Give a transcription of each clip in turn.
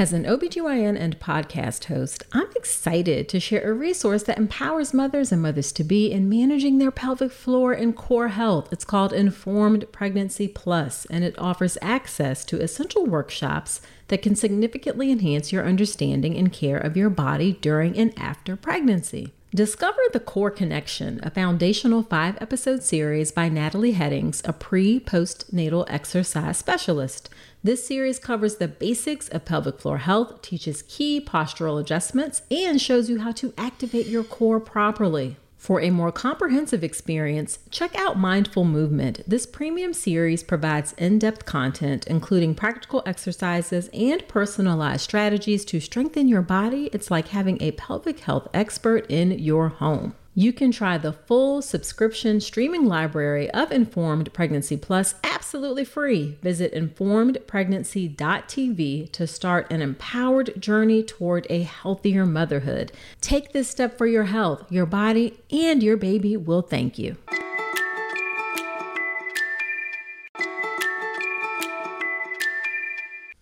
As an OBGYN and podcast host, I'm excited to share a resource that empowers mothers and mothers to be in managing their pelvic floor and core health. It's called Informed Pregnancy Plus, and it offers access to essential workshops that can significantly enhance your understanding and care of your body during and after pregnancy. Discover the Core Connection, a foundational five episode series by Natalie Headings, a pre postnatal exercise specialist. This series covers the basics of pelvic floor health, teaches key postural adjustments, and shows you how to activate your core properly. For a more comprehensive experience, check out Mindful Movement. This premium series provides in depth content, including practical exercises and personalized strategies to strengthen your body. It's like having a pelvic health expert in your home. You can try the full subscription streaming library of Informed Pregnancy Plus absolutely free. Visit informedpregnancy.tv to start an empowered journey toward a healthier motherhood. Take this step for your health, your body, and your baby will thank you.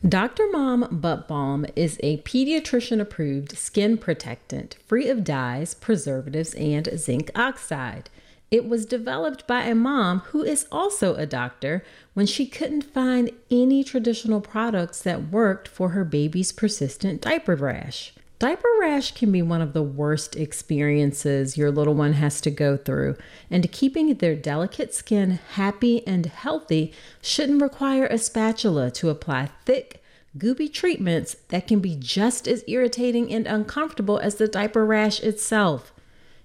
Dr. Mom Butt Balm is a pediatrician approved skin protectant free of dyes, preservatives, and zinc oxide. It was developed by a mom who is also a doctor when she couldn't find any traditional products that worked for her baby's persistent diaper rash. Diaper rash can be one of the worst experiences your little one has to go through, and keeping their delicate skin happy and healthy shouldn't require a spatula to apply thick, goopy treatments that can be just as irritating and uncomfortable as the diaper rash itself.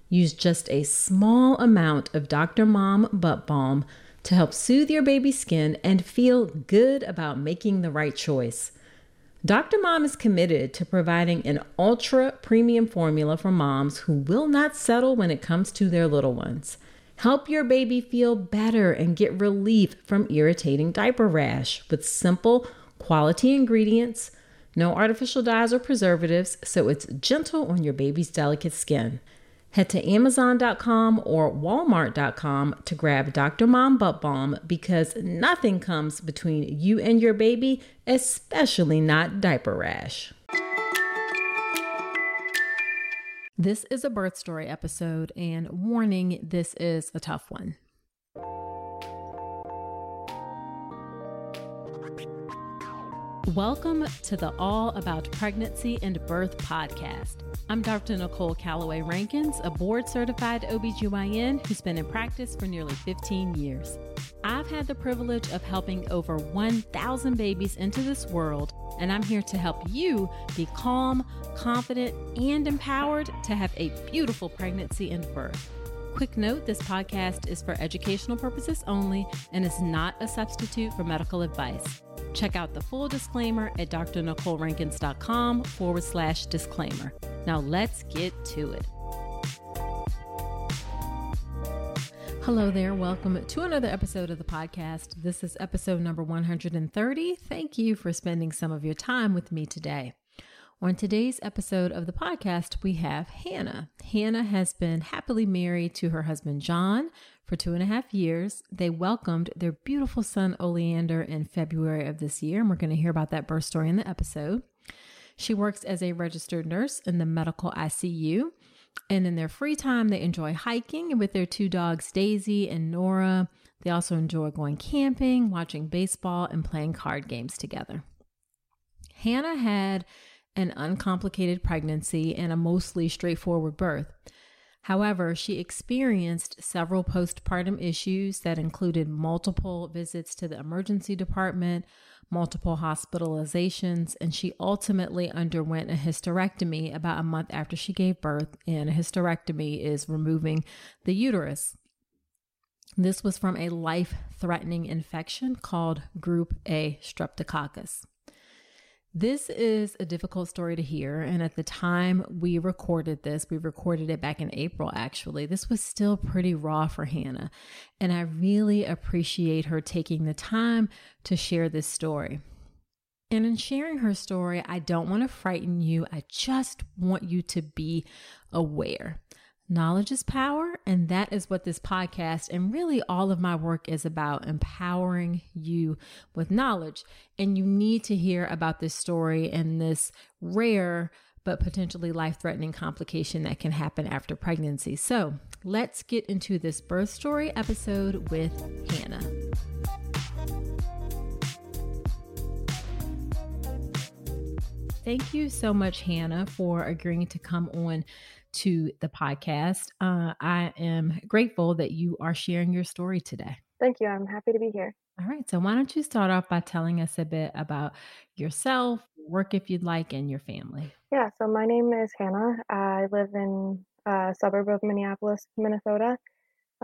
Use just a small amount of Dr. Mom Butt Balm to help soothe your baby's skin and feel good about making the right choice. Dr. Mom is committed to providing an ultra premium formula for moms who will not settle when it comes to their little ones. Help your baby feel better and get relief from irritating diaper rash with simple, quality ingredients, no artificial dyes or preservatives, so it's gentle on your baby's delicate skin. Head to Amazon.com or Walmart.com to grab Dr. Mom Butt Balm because nothing comes between you and your baby, especially not diaper rash. This is a birth story episode, and warning, this is a tough one. Welcome to the All About Pregnancy and Birth podcast. I'm Dr. Nicole Calloway Rankins, a board certified OBGYN who's been in practice for nearly 15 years. I've had the privilege of helping over 1,000 babies into this world, and I'm here to help you be calm, confident, and empowered to have a beautiful pregnancy and birth. Quick note this podcast is for educational purposes only and is not a substitute for medical advice. Check out the full disclaimer at drnicolerankins.com forward slash disclaimer. Now let's get to it. Hello there. Welcome to another episode of the podcast. This is episode number 130. Thank you for spending some of your time with me today. On today's episode of the podcast, we have Hannah. Hannah has been happily married to her husband, John, for two and a half years. They welcomed their beautiful son, Oleander, in February of this year, and we're going to hear about that birth story in the episode. She works as a registered nurse in the medical ICU. And in their free time, they enjoy hiking with their two dogs, Daisy and Nora. They also enjoy going camping, watching baseball, and playing card games together. Hannah had an uncomplicated pregnancy and a mostly straightforward birth. However, she experienced several postpartum issues that included multiple visits to the emergency department, multiple hospitalizations, and she ultimately underwent a hysterectomy about a month after she gave birth. And a hysterectomy is removing the uterus. This was from a life threatening infection called Group A streptococcus. This is a difficult story to hear. And at the time we recorded this, we recorded it back in April, actually. This was still pretty raw for Hannah. And I really appreciate her taking the time to share this story. And in sharing her story, I don't want to frighten you. I just want you to be aware. Knowledge is power, and that is what this podcast and really all of my work is about empowering you with knowledge. And you need to hear about this story and this rare but potentially life threatening complication that can happen after pregnancy. So let's get into this birth story episode with Hannah. Thank you so much, Hannah, for agreeing to come on to the podcast. Uh, I am grateful that you are sharing your story today. Thank you. I'm happy to be here. All right. So, why don't you start off by telling us a bit about yourself, work if you'd like, and your family? Yeah. So, my name is Hannah. I live in a suburb of Minneapolis, Minnesota,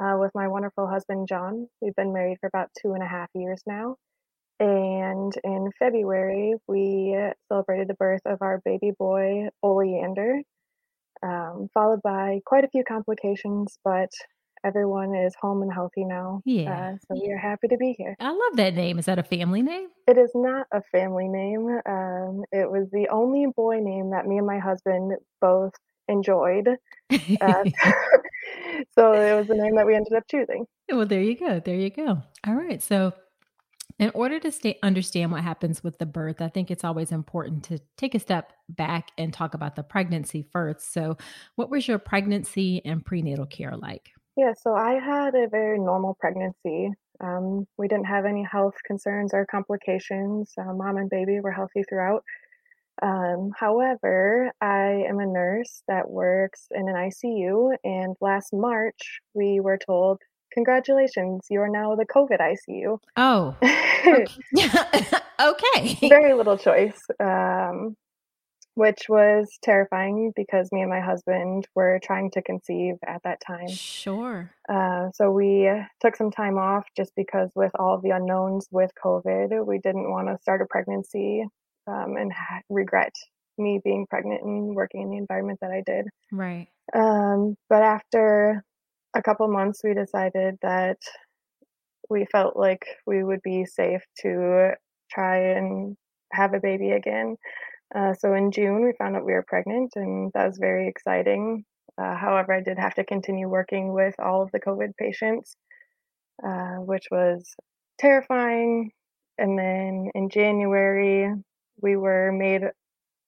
uh, with my wonderful husband, John. We've been married for about two and a half years now. And in February, we celebrated the birth of our baby boy, Oleander um, followed by quite a few complications, but everyone is home and healthy now. Yeah. Uh, so we are happy to be here. I love that name. Is that a family name? It is not a family name. Um, it was the only boy name that me and my husband both enjoyed. Uh, so it was the name that we ended up choosing. Well, there you go. There you go. All right. So in order to stay understand what happens with the birth, I think it's always important to take a step back and talk about the pregnancy first. So, what was your pregnancy and prenatal care like? Yeah, so I had a very normal pregnancy. Um, we didn't have any health concerns or complications. Uh, mom and baby were healthy throughout. Um, however, I am a nurse that works in an ICU, and last March we were told congratulations, you are now the COVID ICU. Oh, okay. okay. Very little choice, um, which was terrifying because me and my husband were trying to conceive at that time. Sure. Uh, so we took some time off just because, with all the unknowns with COVID, we didn't want to start a pregnancy um, and ha- regret me being pregnant and working in the environment that I did. Right. Um, but after a couple months, we decided that we felt like we would be safe to try and have a baby again. Uh, so in June, we found out we were pregnant, and that was very exciting. Uh, however, I did have to continue working with all of the COVID patients, uh, which was terrifying. And then in January, we were made,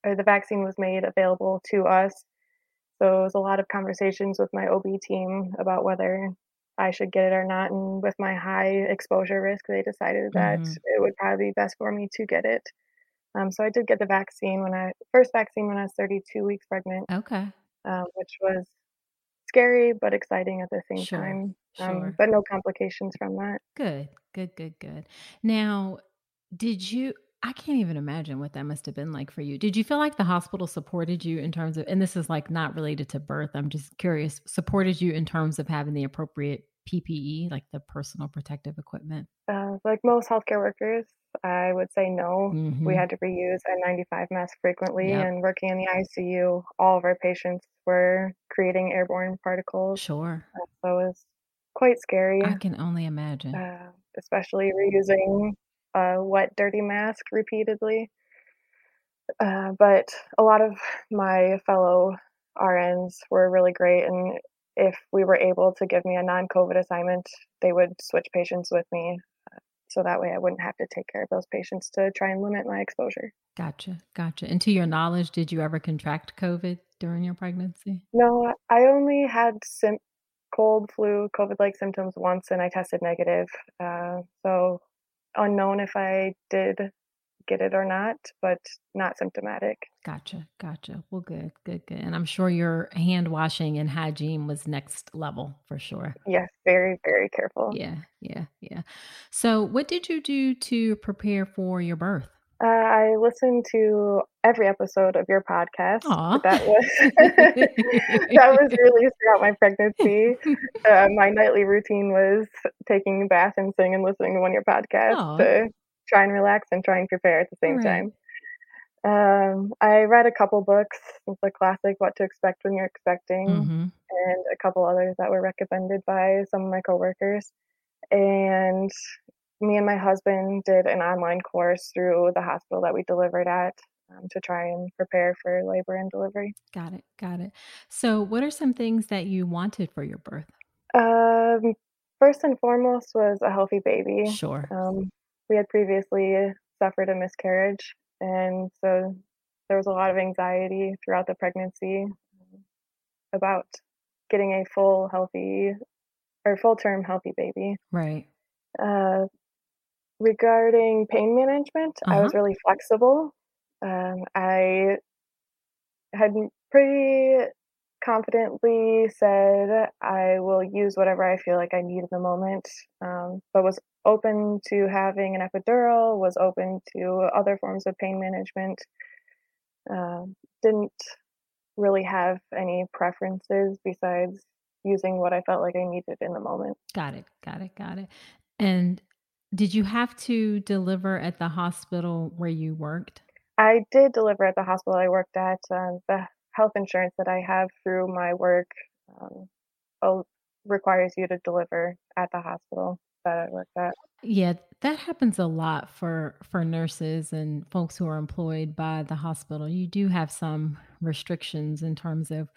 or the vaccine was made available to us so it was a lot of conversations with my OB team about whether I should get it or not. And with my high exposure risk, they decided that mm-hmm. it would probably be best for me to get it. Um, so I did get the vaccine when I first vaccine when I was 32 weeks pregnant. Okay. Um, which was scary but exciting at the same sure. time. Um, sure. But no complications from that. Good, good, good, good. Now, did you? I can't even imagine what that must have been like for you. Did you feel like the hospital supported you in terms of, and this is like not related to birth, I'm just curious, supported you in terms of having the appropriate PPE, like the personal protective equipment? Uh, like most healthcare workers, I would say no. Mm-hmm. We had to reuse N95 mask frequently, Yep. and working in the ICU, all of our patients were creating airborne particles. Sure. Uh, so it was quite scary, I can only imagine. uh, especially reusing a wet, dirty mask repeatedly. Uh, but a lot of my fellow RNs were really great, and if we were able to give me a non-COVID assignment, they would switch patients with me, so that way I wouldn't have to take care of those patients to try and limit my exposure. Gotcha. Gotcha. And to your knowledge, did you ever contract COVID during your pregnancy? No, I only had sim- cold, flu, COVID-like symptoms once, and I tested negative. Uh, so unknown if I did get it or not, but not symptomatic. Gotcha. Gotcha. Well, good, good, good. And I'm sure your hand washing and hygiene was next level for sure. Yes, very, very careful. Yeah. Yeah. Yeah. So, what did you do to prepare for your birth? Uh, I listened to every episode of your podcast that was that was released throughout my pregnancy. Uh, my nightly routine was taking a bath and sitting and listening to one of your podcasts Aw. to try and relax and try and prepare at the same Right. time. Um, I read a couple books, the classic "What to Expect When You're Expecting," hmm and a couple others that were recommended by some of my coworkers. And me and my husband did an online course through the hospital that we delivered at. um, to try and prepare for labor and delivery. Got it. Got it. So, what are some things that you wanted for your birth? Um, first and foremost was a healthy baby. Sure. Um, we had previously suffered a miscarriage, and so there was a lot of anxiety throughout the pregnancy about getting a full healthy or full term healthy baby. Right. Uh, regarding pain management, I Uh-huh. was really flexible. Um, I had pretty confidently said I will use whatever I feel like I need in the moment, um, but was open to having an epidural, was open to other forms of pain management. Um, didn't really have any preferences besides using what I felt like I needed in the moment. Got it. Got it. Got it. And did you have to deliver at the hospital where you worked? I did deliver at the hospital I worked at. Um, the health insurance that I have through my work um, requires you to deliver at the hospital that I worked at. Yeah, that happens a lot for for nurses and folks who are employed by the hospital. You do have some restrictions in terms of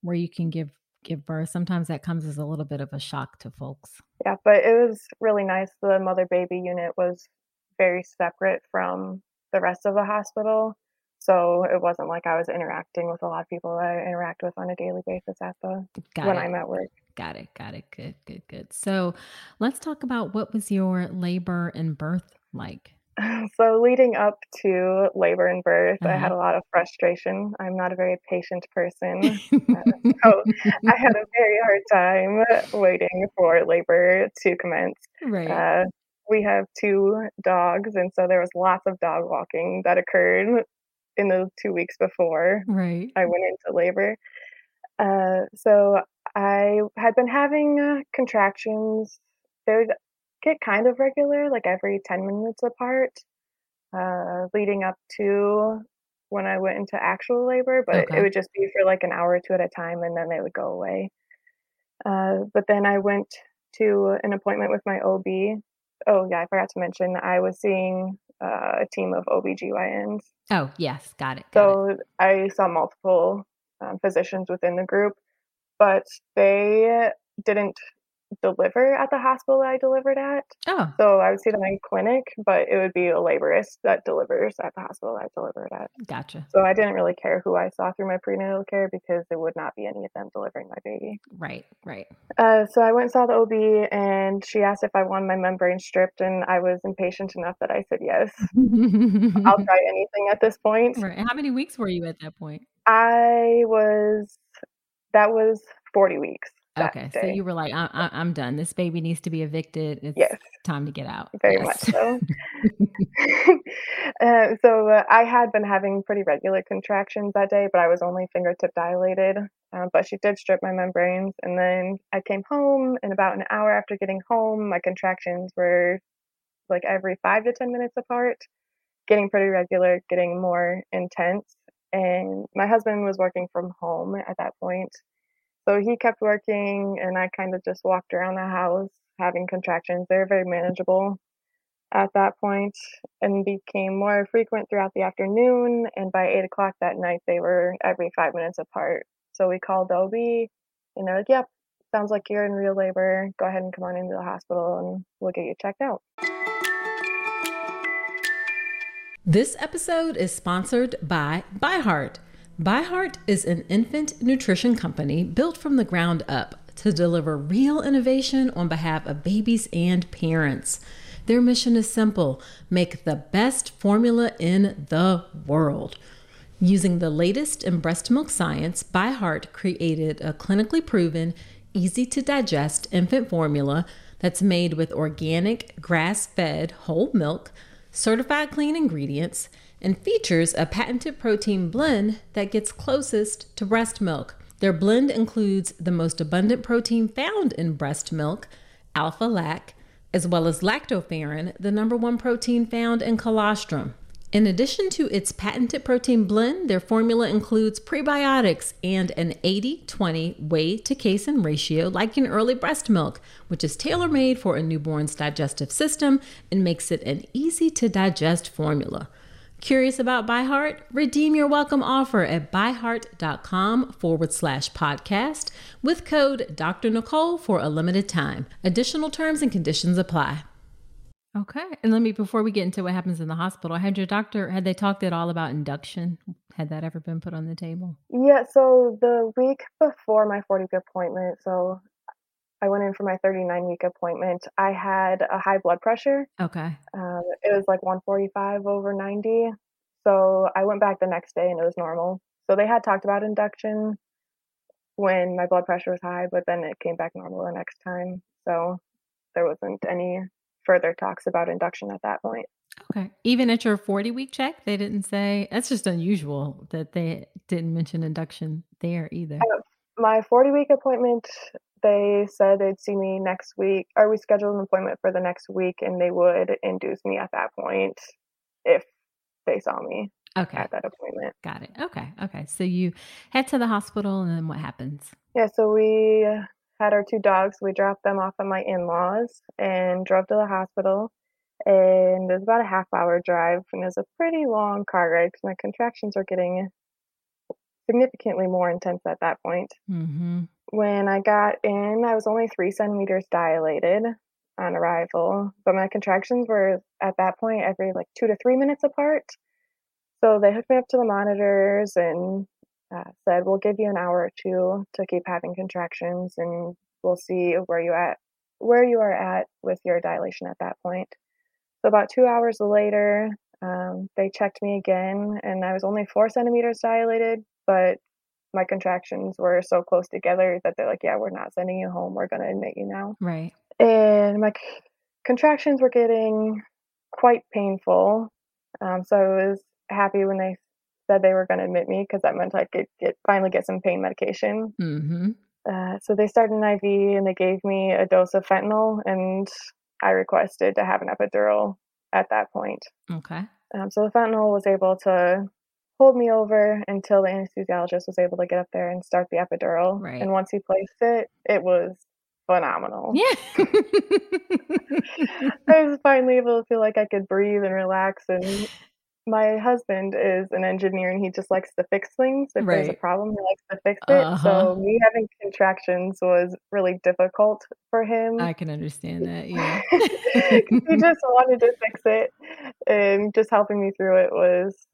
where you can give give birth. Sometimes that comes as a little bit of a shock to folks. Yeah, but it was really nice. The mother baby unit was very separate from the rest of the hospital. So it wasn't like I was interacting with a lot of people that I interact with on a daily basis at the Got when it. I'm at work. Got it. Got it. Good, good, good. So let's talk about what was your labor and birth like? So leading up to labor and birth, I had Uh-huh. a lot of frustration. I'm not a very patient person. Uh, so I had a very hard time waiting for labor to commence. right. Uh, we have two dogs, and so there was lots of dog walking that occurred in the two weeks before Right. I went into labor. Uh, so I had been having uh, contractions. Would get kind of regular, like every 10 minutes apart, uh, leading up to when I went into actual labor, but Okay. it would just be for like an hour or two at a time, and then they would go away. Uh, but then I went to an appointment with my OB. Oh, yeah, I forgot to mention I was seeing uh, a team of OBGYNs. Oh, yes. Got it. Got it. So I saw multiple um, physicians within the group, but they didn't deliver at the hospital that I delivered at. Oh, So I would see them in clinic, but it would be a laborist that delivers at the hospital that I delivered at. gotcha. So I didn't really care who I saw through my prenatal care because it would not be any of them delivering my baby. Right. Right. Uh, so I went and saw the OB, and she asked if I wanted my membrane stripped, and I was impatient enough that I said yes. I'll try anything at this point. right. How many weeks were you at that point? I was that was 40 weeks. That Okay, so you were like, I, I, I'm done. This baby needs to be evicted. It's Yes. time to get out. Very Yes. much so. uh, so uh, I had been having pretty regular contractions that day, but I was only fingertip dilated. Uh, but she did strip my membranes, and then I came home, and about an hour after getting home, my contractions were like every five to ten minutes apart, getting pretty regular, getting more intense. And my husband was working from home at that point, so he kept working, and I kind of just walked around the house having contractions. They were very manageable at that point and became more frequent throughout the afternoon. And by eight o'clock that night, they were every five minutes apart. So we called OB, and they're like, "Yep, sounds like you're in real labor. Go ahead and come on into the hospital, and we'll get you checked out." This episode is sponsored by ByHeart. ByHeart is an infant nutrition company built from the ground up to deliver real innovation on behalf of babies and parents. Their mission is simple make the best formula in the world. Using the latest in breast milk science, ByHeart created a clinically proven, easy to digest infant formula that's made with organic, grass fed whole milk, certified clean ingredients, and features a patented protein blend that gets closest to breast milk. Their blend includes the most abundant protein found in breast milk, alpha lac, as well as lactoferrin, the number one protein found in colostrum. In addition to its patented protein blend, their formula includes prebiotics and an 80 20 whey to casein ratio, like in early breast milk, which is tailor made for a newborn's digestive system and makes it an easy to digest formula. Curious about ByHeart? Redeem your welcome offer at byheart.com forward slash podcast with code Dr. Nicole for a limited time. Additional terms and conditions apply. Okay. And let me, before we get into what happens in the hospital, had your doctor, had they talked at all about induction? Had that ever been put on the table? Yeah, so the week before my 40 appointment, so I went in for my 39 week appointment. I had a high blood pressure. Okay. Um, it was like 145 over 90. So I went back the next day and it was normal. So they had talked about induction when my blood pressure was high, but then it came back normal the next time. So there wasn't any further talks about induction at that point. Okay. Even at your 40 week check, they didn't say that's just unusual that they didn't mention induction there either. Uh, my 40 week appointment, they said they'd see me next week, or we scheduled an appointment for the next week, and they would induce me at that point if they saw me okay. at that appointment. Got it. Okay. Okay. So you head to the hospital, and then what happens? Yeah. So we had our two dogs. We dropped them off at my in laws and drove to the hospital. And it was about a half hour drive, and it was a pretty long car ride because my contractions were getting significantly more intense at that point. Mm-hmm. When I got in, I was only three centimeters dilated on arrival, but my contractions were at that point every like two to three minutes apart. So they hooked me up to the monitors and uh, said, "We'll give you an hour or two to keep having contractions, and we'll see where you at where you are at with your dilation at that point." So about two hours later, um, they checked me again, and I was only four centimeters dilated, but my contractions were so close together that they're like, "Yeah, we're not sending you home. We're going to admit you now." Right. And my c- contractions were getting quite painful, um, so I was happy when they said they were going to admit me because that meant I could get finally get some pain medication. Mm-hmm. Uh, so they started an IV and they gave me a dose of fentanyl, and I requested to have an epidural at that point. Okay. Um, so the fentanyl was able to hold me over until the anesthesiologist was able to get up there and start the epidural. Right. And once he placed it, it was phenomenal. Yeah. I was finally able to feel like I could breathe and relax. And my husband is an engineer and he just likes to fix things. If there's a problem, he likes to fix it. Uh-huh. So me having contractions was really difficult for him. I can understand that. Yeah. he just wanted to fix it and just helping me through it was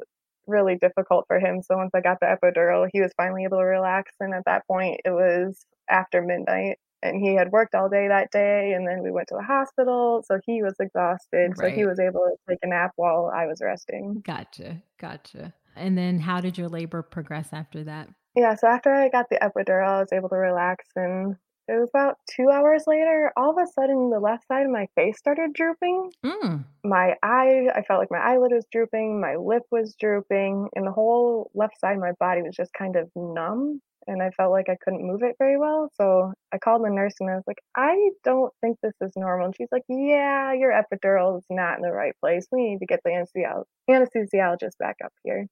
really difficult for him. So once I got the epidural, he was finally able to relax. And at that point, it was after midnight and he had worked all day that day. And then we went to the hospital. So he was exhausted. So he was able to take a nap while I was resting. Gotcha. Gotcha. And then how did your labor progress after that? Yeah. So after I got the epidural, I was able to relax. And it was about two hours later, all of a sudden, the left side of my face started drooping. Mm. my eye i felt like my eyelid was drooping my lip was drooping and the whole left side of my body was just kind of numb and i felt like i couldn't move it very well. So i called the nurse and i was like i don't think this is normal. And she's like yeah your epidural is not in the right place. We need to get the anesthesiolo- anesthesiologist back up here.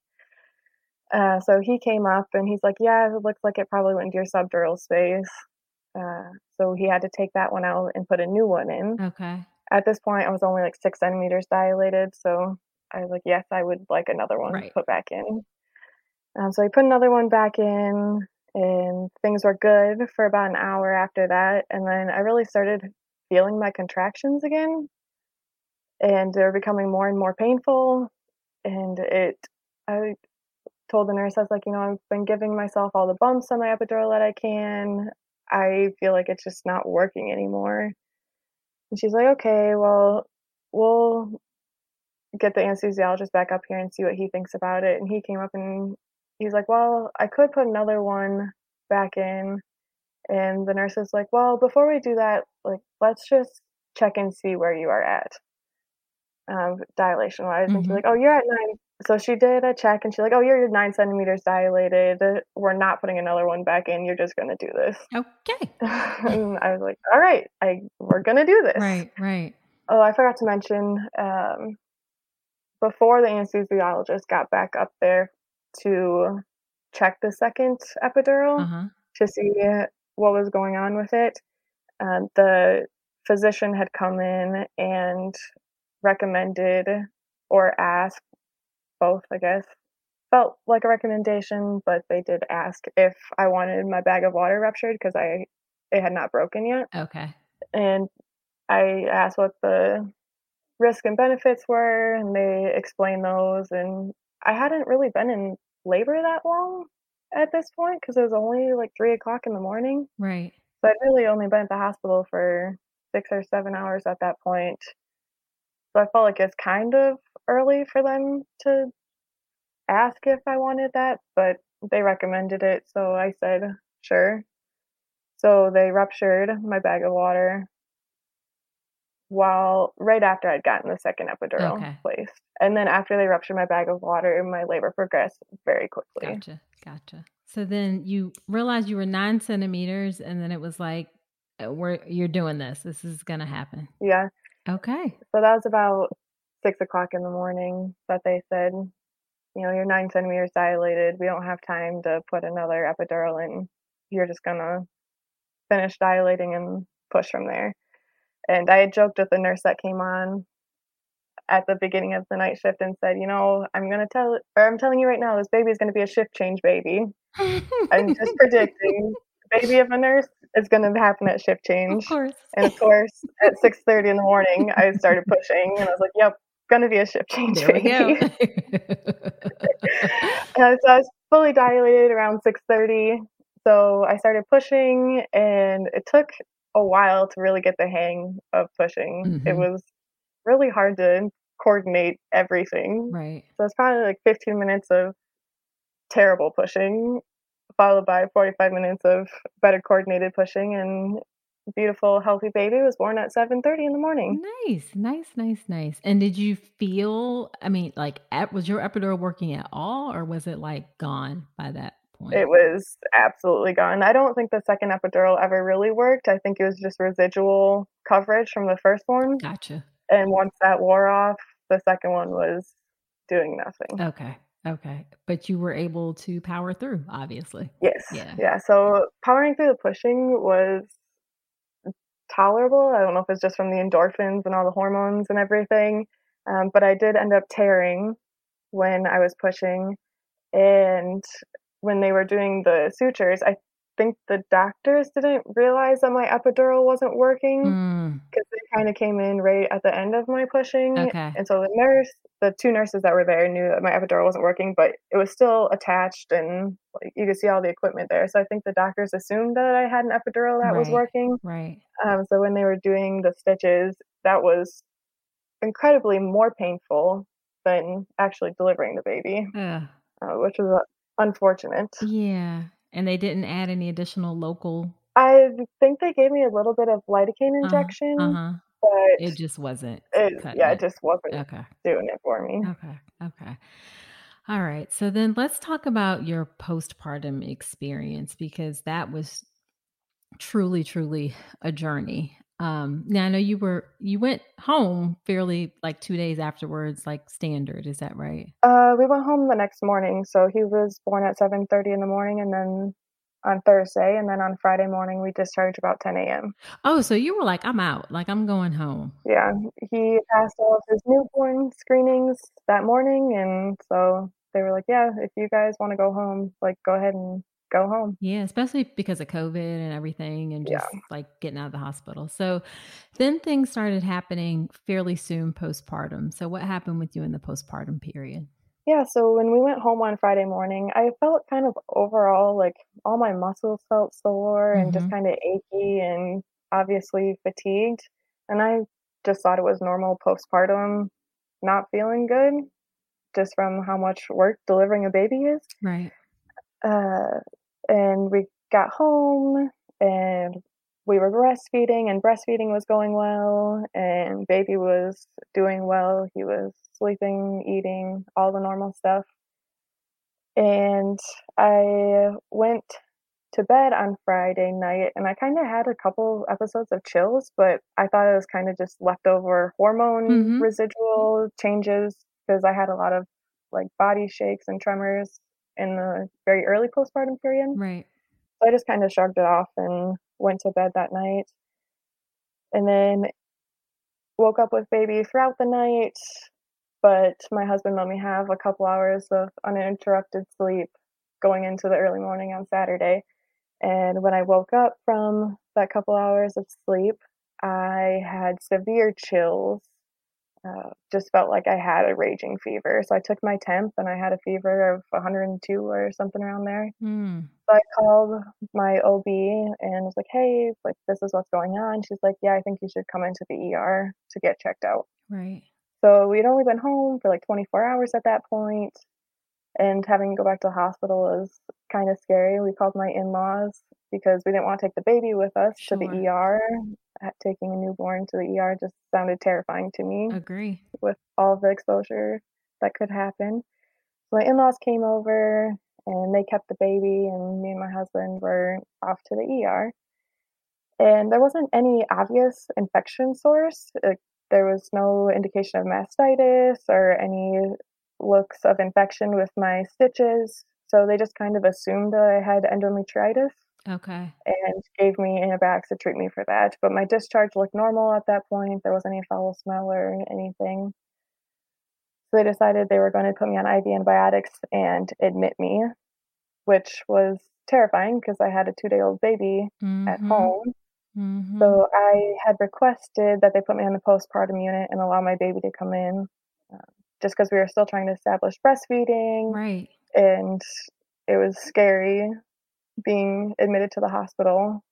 Uh, so he came up and he's like yeah it looks like it probably went into your subdural space uh, so he had to take that one out and put a new one in Okay. at this point, I was only like six centimeters dilated, so I was like, yes, I would like another one Right. put back in. Um, so I put another one back in, and things were good for about an hour after that. And then I really started feeling my contractions again, and they were becoming more and more painful. And it, I told the nurse, I was like, you know, I've been giving myself all the bumps on my epidural that I can. I feel like it's just not working anymore. And she's like, okay, well, we'll get the anesthesiologist back up here and see what he thinks about it. And he came up and he's like, well, I could put another one back in. And the nurse is like, well, before we do that, like, let's just check and see where you are at, um, dilation wise. And she's Mhm. like, oh, you're at nine. So she did a check and she's like, oh, you're nine centimeters dilated. We're not putting another one back in. You're just going to do this. Okay. and I was like, all right, I we're gonna do this. Right. Right. Oh, I forgot to mention, um, before the anesthesiologist got back up there to check the second epidural Uh huh. to see what was going on with it, um, the physician had come in and recommended or asked both, I guess. Felt like a recommendation, but they did ask if I wanted my bag of water ruptured because I it had not broken yet. Okay. And I asked what the risk and benefits were, and they explained those. And I hadn't really been in labor that long at this point because it was only like three o'clock in the morning. Right. So I'd really only been at the hospital for six or seven hours at that point. So I felt like it's kind of early for them to ask if I wanted that, but they recommended it. So I said, sure. So they ruptured my bag of water while right after I'd gotten the second epidural Okay. placed. And then after they ruptured my bag of water, my labor progressed very quickly. Gotcha. Gotcha. So then you realized you were nine centimeters, and then it was like, uh, "We're you're doing this. This is gonna happen." Yeah. Okay. So that was about six o'clock in the morning that they said, you know, you're nine centimeters dilated. We don't have time to put another epidural in. You're just gonna finish dilating and push from there. And I had joked with the nurse that came on at the beginning of the night shift and said, you know, I'm gonna tell or I'm telling you right now, this baby is gonna be a shift change baby. I'm just predicting baby of a nurse is gonna happen at shift of change. course. And of course, at 6:30 in the morning, I started pushing, and I was like, "Yep, gonna be a shift change there baby." and so I was fully dilated around 6:30. So I started pushing, and it took a while to really get the hang of pushing. It Mhm. was really hard to coordinate everything. right. So it's probably like 15 minutes of terrible pushing, followed by 45 minutes of better coordinated pushing, and beautiful, healthy baby was born at 7:30 in the morning. Nice, nice, nice, nice. And did you feel? I mean, like, was your epidural working at all, or was it like gone by that point? It was absolutely gone. I don't think the second epidural ever really worked. I think it was just residual coverage from the first one. Gotcha. And once that wore off, the second one was doing nothing. Okay. Okay. But you were able to power through, obviously. Yes. Yeah. Yeah. So powering through the pushing was tolerable. I don't know if it's just from the endorphins and all the hormones and everything. Um, but I did end up tearing when I was pushing. And when they were doing the sutures, I think the doctors didn't realize that my epidural wasn't working Mm, because they kind of came in right at the end of my pushing. okay. And so the nurse, the two nurses that were there knew that my epidural wasn't working, but it was still attached and like, you could see all the equipment there. So I think the doctors assumed that I had an epidural that was working. Right. Um, so when they were doing the stitches, that was incredibly more painful than actually delivering the baby, uh, which was uh, unfortunate. Yeah. And they didn't add any additional local. I think they gave me a little bit of lidocaine Uh injection, huh. but It just wasn't it, yeah, it. it just wasn't Okay. doing it for me. Okay. Okay. All right. So then let's talk about your postpartum experience because that was truly, truly a journey. Um, now I know you were you went home fairly like two days afterwards, like standard. Is that right? Uh, we went home the next morning. So he was born at 7:30 in the morning, and then on Thursday, and then on Friday morning we discharged about 10 a.m. Oh, so you were like, I'm out, like I'm going home. Yeah, he passed all of his newborn screenings that morning, and so they were like, "Yeah, if you guys want to go home, like go ahead and go home." Yeah, especially because of COVID and everything and Yeah. just like getting out of the hospital. So then things started happening fairly soon postpartum. So what happened with you in the postpartum period? Yeah, so when we went home on Friday morning, I felt kind of overall like all my muscles felt sore and just Mhm. kind of achy and obviously fatigued. And I just thought it was normal postpartum not feeling good just from how much work delivering a baby is. Right. Uh, and we got home and we were breastfeeding and breastfeeding was going well and baby was doing well. He was sleeping, eating, all the normal stuff. And I went to bed on Friday night and I kind of had a couple episodes of chills, but I thought it was kind of just leftover hormone Mhm. residual changes because I had a lot of like body shakes and tremors in the very early postpartum period. Right. So I just kind of shrugged it off and went to bed that night. And then woke up with baby throughout the night. but my husband let me have a couple hours of uninterrupted sleep going into the early morning on Saturday. And when I woke up from that couple hours of sleep, I had severe chills. Uh, just felt like I had a raging fever. So I took my temp and I had a fever of 102 or something around there. Mm. So I called my OB and was like, hey, like this is what's going on. She's like, yeah, I think you should come into the ER to get checked out. Right. So we'd only been home for like 24 hours at that point, and having to go back to the hospital was kind of scary. We called my in laws because we didn't want to take the baby with us to the ER. Taking a newborn to the ER just sounded terrifying to me Agree. with all the exposure that could happen. So my in laws came over and they kept the baby, and me and my husband were off to the ER. And there wasn't any obvious infection source. Like, there was no indication of mastitis or any looks of infection with my stitches. So they just kind of assumed that I had endometritis Okay. and gave me antibiotics to treat me for that. But my discharge looked normal at that point. There wasn't any foul smell or anything. So they decided they were going to put me on IV antibiotics and admit me, which was terrifying because I had a two day old baby at Mhm. home. Mhm. So I had requested that they put me on the postpartum unit and allow my baby to come in, uh, just because we were still trying to establish breastfeeding, Right. and it was scary being admitted to the hospital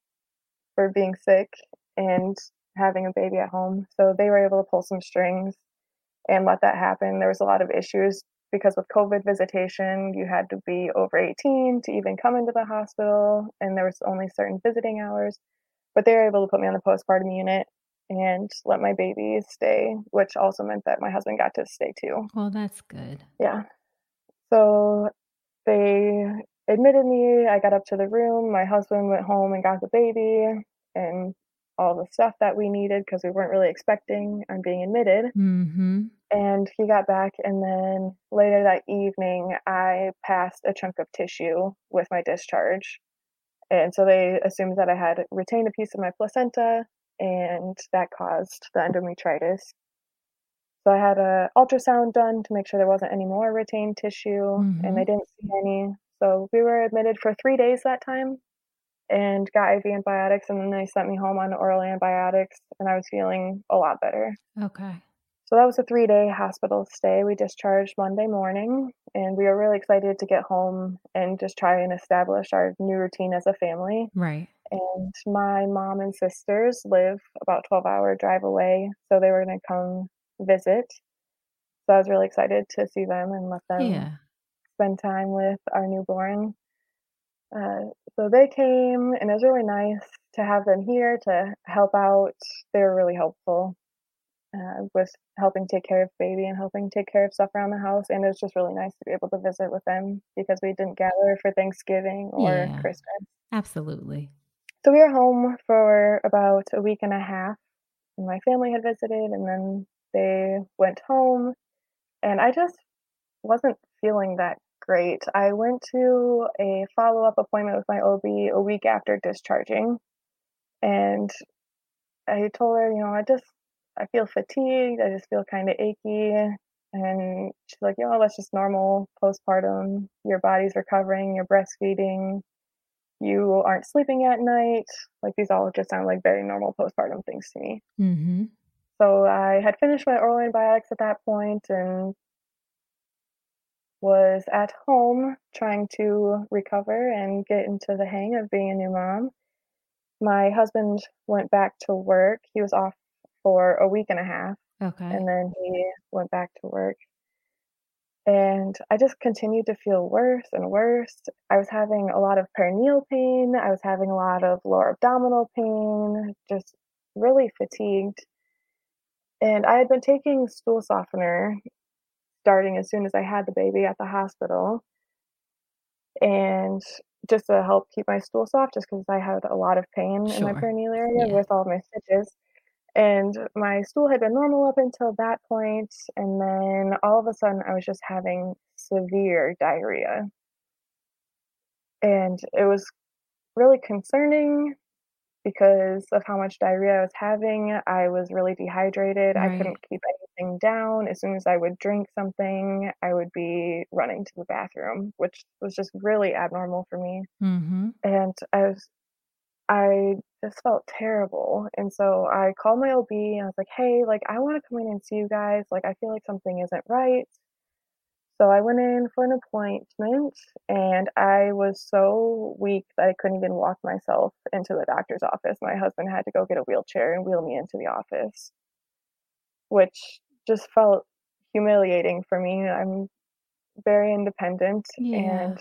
for being sick and having a baby at home. So they were able to pull some strings and let that happen. There was a lot of issues because with COVID visitation, you had to be over 18 to even come into the hospital, and there was only certain visiting hours. But they were able to put me on the postpartum unit and let my baby stay, which also meant that my husband got to stay too. Well, that's good. Yeah. So they admitted me. I got up to the room. My husband went home and got the baby and all the stuff that we needed because we weren't really expecting on being admitted. Mhm. And he got back, and then later that evening, I passed a chunk of tissue with my discharge. And so they assumed that I had retained a piece of my placenta, and that caused the endometritis. So I had a ultrasound done to make sure there wasn't any more retained tissue, and they didn't see any. So we were admitted for three days that time and got IV antibiotics, and then they sent me home on oral antibiotics, and I was feeling a lot better. Okay. So that was a three day hospital stay. We discharged Monday morning, and we were really excited to get home and just try and establish our new routine as a family. Right. And my mom and sisters live about 12 hour drive away, so they were going to come visit. So I was really excited to see them and let them Yeah. Spend time with our newborn. Uh, so they came, and it was really nice to have them here to help out. They were really helpful uh, with helping take care of baby and helping take care of stuff around the house. And it was just really nice to be able to visit with them because we didn't gather for Thanksgiving or Yeah. Christmas. Absolutely. So we were home for about a week and a half, and my family had visited, and then they went home, and I just wasn't feeling that great. I went to a follow up appointment with my OB a week after discharging, and I told her, you know, I just I feel fatigued. I just feel kind of achy. And she's like, you know, that's just normal postpartum. Your body's recovering. You're breastfeeding. You aren't sleeping at night. Like these all just sound like very normal postpartum things to me. Mhm. So I had finished my oral antibiotics at that point and was at home trying to recover and get into the hang of being a new mom. My husband went back to work. He was off for a week and a half Okay. and then he went back to work. And I just continued to feel worse and worse. I was having a lot of perineal pain. I was having a lot of lower abdominal pain, just really fatigued. And I had been taking stool softener starting as soon as I had the baby at the hospital. And just to help keep my stool soft, just because I had a lot of pain in my perineal area Yeah. with all my stitches. And my stool had been normal up until that point, and then all of a sudden I was just having severe diarrhea. And it was really concerning because of how much diarrhea I was having. I was really dehydrated. I couldn't keep anything down. As soon as I would drink something, I would be running to the bathroom, which was just really abnormal for me. Mm-hmm. And I was I just felt terrible. And so I called my OB and I was like, "Hey, like I want to come in and see you guys. Like I feel like something isn't right." So I went in for an appointment and I was so weak that I couldn't even walk myself into the doctor's office. My husband had to go get a wheelchair and wheel me into the office, which just felt humiliating for me. I'm very independent Yeah. and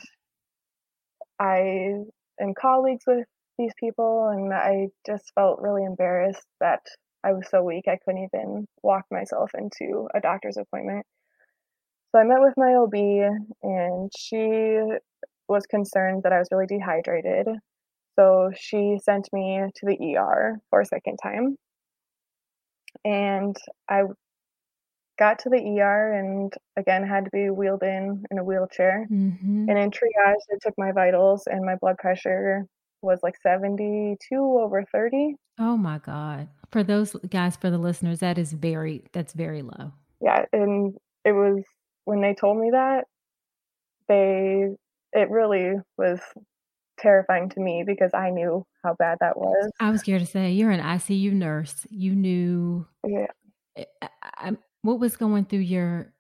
I am colleagues with these people and I just felt really embarrassed that I was so weak I couldn't even walk myself into a doctor's appointment. So I met with my OB and she was concerned that I was really dehydrated. So she sent me to the ER for a second time. And I got to the ER and again had to be wheeled in in a wheelchair. Mm-hmm. And in triage, they took my vitals and my blood pressure was like 72 over 30. Oh my God. For those guys, for the listeners, that is very, that's very low. Yeah, and it was when they told me that, they it really was terrifying to me because I knew how bad that was. I was scared to say, you're an ICU nurse. You knew Yeah. I, I, what was going through your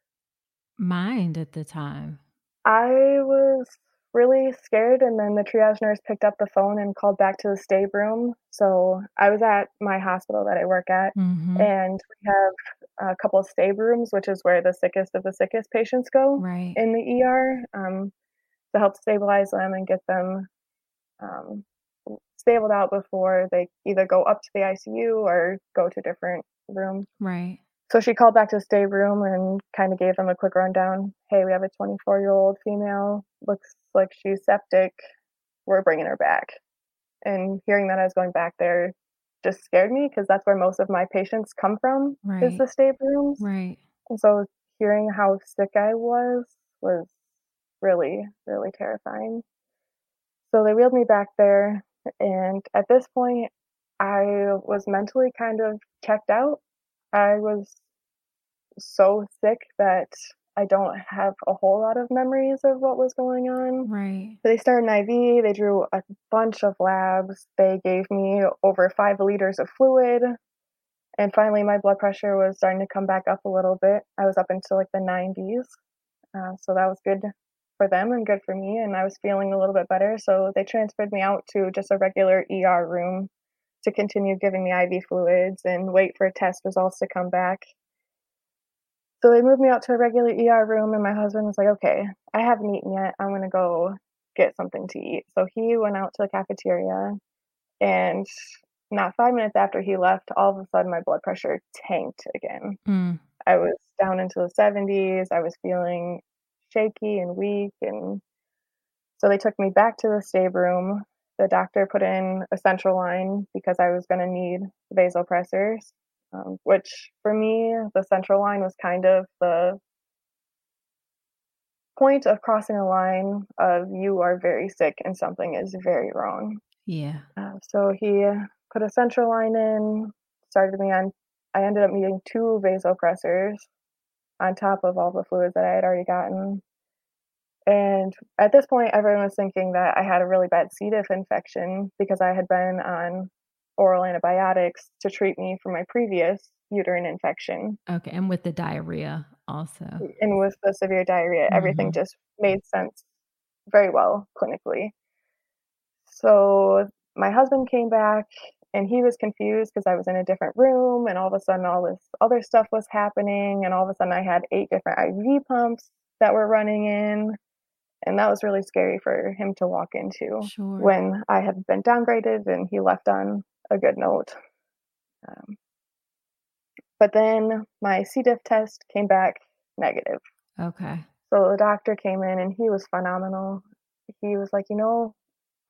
mind at the time. I was really scared and then the triage nurse picked up the phone and called back to the stab room. So I was at my hospital that I work at Mm-hmm. and we have a couple of stab rooms, which is where the sickest of the sickest patients go Right. in the ER um, to help stabilize them and get them um, stabled out before they either go up to the ICU or go to a different room. Right. So she called back to the stab room and kind of gave them a quick rundown. Hey, we have a 24 year old female. Looks like she's septic. We're bringing her back. And hearing that I was going back there just scared me because that's where most of my patients come from is the stab rooms. Right. And so hearing how sick I was was really, really terrifying. So they wheeled me back there. And at this point, I was mentally kind of checked out. I was so sick that I don't have a whole lot of memories of what was going on. Right. They started an IV, they drew a bunch of labs, they gave me over five liters of fluid, and finally my blood pressure was starting to come back up a little bit. I was up into like the 90s, uh, so that was good for them and good for me, and I was feeling a little bit better. So they transferred me out to just a regular ER room to continue giving me IV fluids and wait for test results to come back. So they moved me out to a regular ER room, and my husband was like, okay, I haven't eaten yet. I'm going to go get something to eat. So he went out to the cafeteria, and not five minutes after he left, all of a sudden my blood pressure tanked again. Mm. I was down into the 70s. I was feeling shaky and weak. And so they took me back to the stab room. The doctor put in a central line because I was going to need vasopressors, um, which for me, the central line was kind of the point of crossing a line of you are very sick and something is very wrong. Yeah. Uh, so he put a central line in, started me on. I ended up needing two vasopressors on top of all the fluids that I had already gotten. And at this point, everyone was thinking that I had a really bad C. diff infection because I had been on oral antibiotics to treat me for my previous uterine infection. Okay. And with the diarrhea also. And with the severe diarrhea, everything Mhm. just made sense very well clinically. So my husband came back and he was confused because I was in a different room and all of a sudden all this other stuff was happening and all of a sudden I had eight different IV pumps that were running in and that was really scary for him to walk into Sure. when I had been downgraded and he left on a good note. Um, but then my C. diff test came back negative. Okay. So the doctor came in and he was phenomenal. He was like, you know,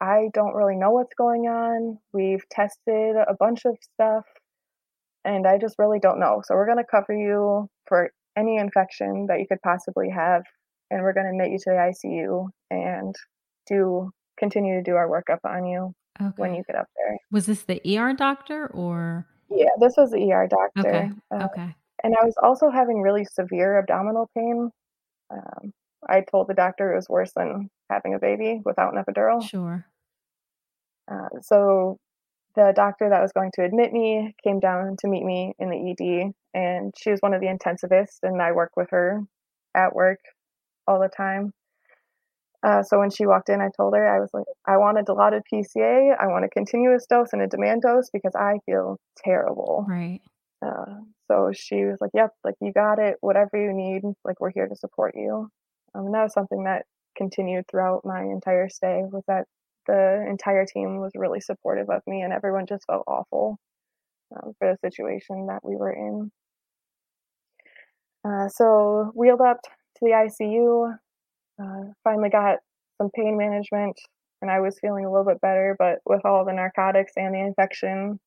I don't really know what's going on. We've tested a bunch of stuff and I just really don't know. So we're going to cover you for any infection that you could possibly have and we're going to admit you to the ICU and do continue to do our workup on you. Okay. when you get up there. Was this the ER doctor or? Yeah, this was the ER doctor. Okay. Uh, Okay. and I was also having really severe abdominal pain. Um, I told the doctor it was worse than having a baby without an epidural. Sure. Uh, so the doctor that was going to admit me came down to meet me in the ED, and she was one of the intensivists, and I work with her at work all the time. Uh, so when she walked in, I told her I was like, I want a dilaudid PCA, I want a continuous dose and a demand dose because I feel terrible. Right. Uh, so she was like, "Yep, like you got it. Whatever you need, like we're here to support you." Um, and that was something that continued throughout my entire stay. Was that the entire team was really supportive of me, and everyone just felt awful um, for the situation that we were in. Uh, so wheeled up to the ICU. Uh, finally got some pain management, and I was feeling a little bit better. But with all the narcotics and the infection,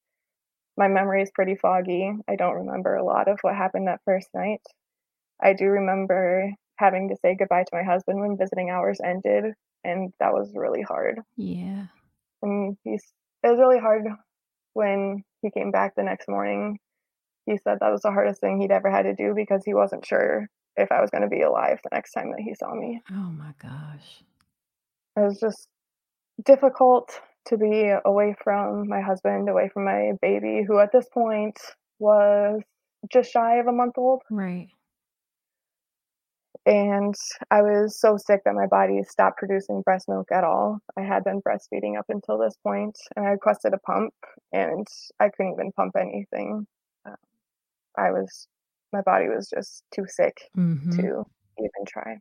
my memory is pretty foggy. I don't remember a lot of what happened that first night. I do remember having to say goodbye to my husband when visiting hours ended, and that was really hard. Yeah. And he's it was really hard when he came back the next morning. He said that was the hardest thing he'd ever had to do because he wasn't sure if I was going to be alive the next time that he saw me. Oh my gosh. It was just difficult to be away from my husband, away from my baby, who at this point was just shy of a month old. Right. And I was so sick that my body stopped producing breast milk at all. I had been breastfeeding up until this point, and I requested a pump, and I couldn't even pump anything. Um, I was, my body was just too sick Mm-hmm. to even try.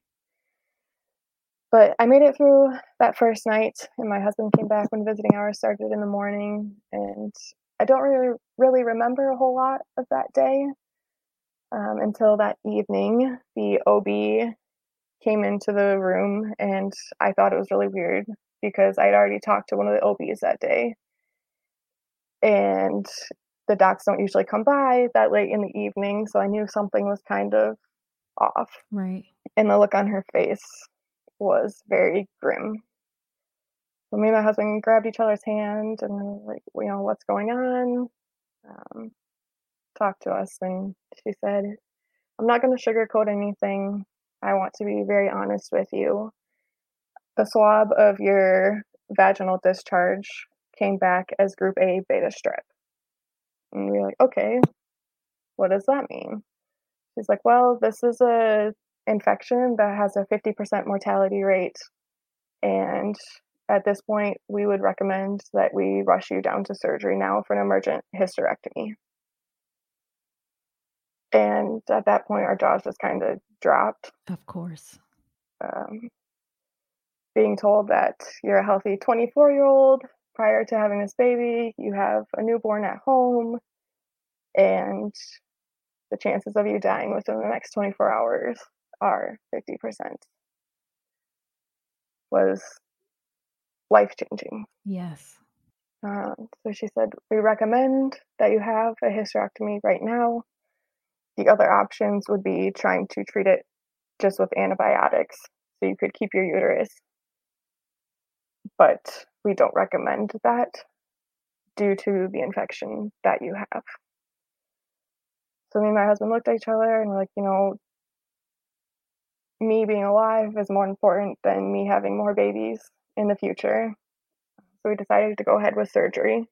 But I made it through that first night, and my husband came back when visiting hours started in the morning. And I don't really, really remember a whole lot of that day um, until that evening. The OB came into the room, and I thought it was really weird because I'd already talked to one of the OBs that day. And the docs don't usually come by that late in the evening, so I knew something was kind of off Right. and the look on her face was very grim. So me and my husband grabbed each other's hand and we like, you know, what's going on? Um, talked to us, and she said, "I'm not going to sugarcoat anything. I want to be very honest with you. The swab of your vaginal discharge came back as Group A beta strep." And we're like, "Okay, what does that mean?" She's like, "Well, this is a infection that has a 50% mortality rate. And at this point, we would recommend that we rush you down to surgery now for an emergent hysterectomy. And at that point, our jaws just kind of dropped. Of course. Um, being told that you're a healthy 24 year old prior to having this baby, you have a newborn at home, and the chances of you dying within the next 24 hours are 50% was life changing. Yes. Um, so she said, We recommend that you have a hysterectomy right now. The other options would be trying to treat it just with antibiotics so you could keep your uterus. But we don't recommend that due to the infection that you have. So me and my husband looked at each other and were like, you know, me being alive is more important than me having more babies in the future. So we decided to go ahead with surgery.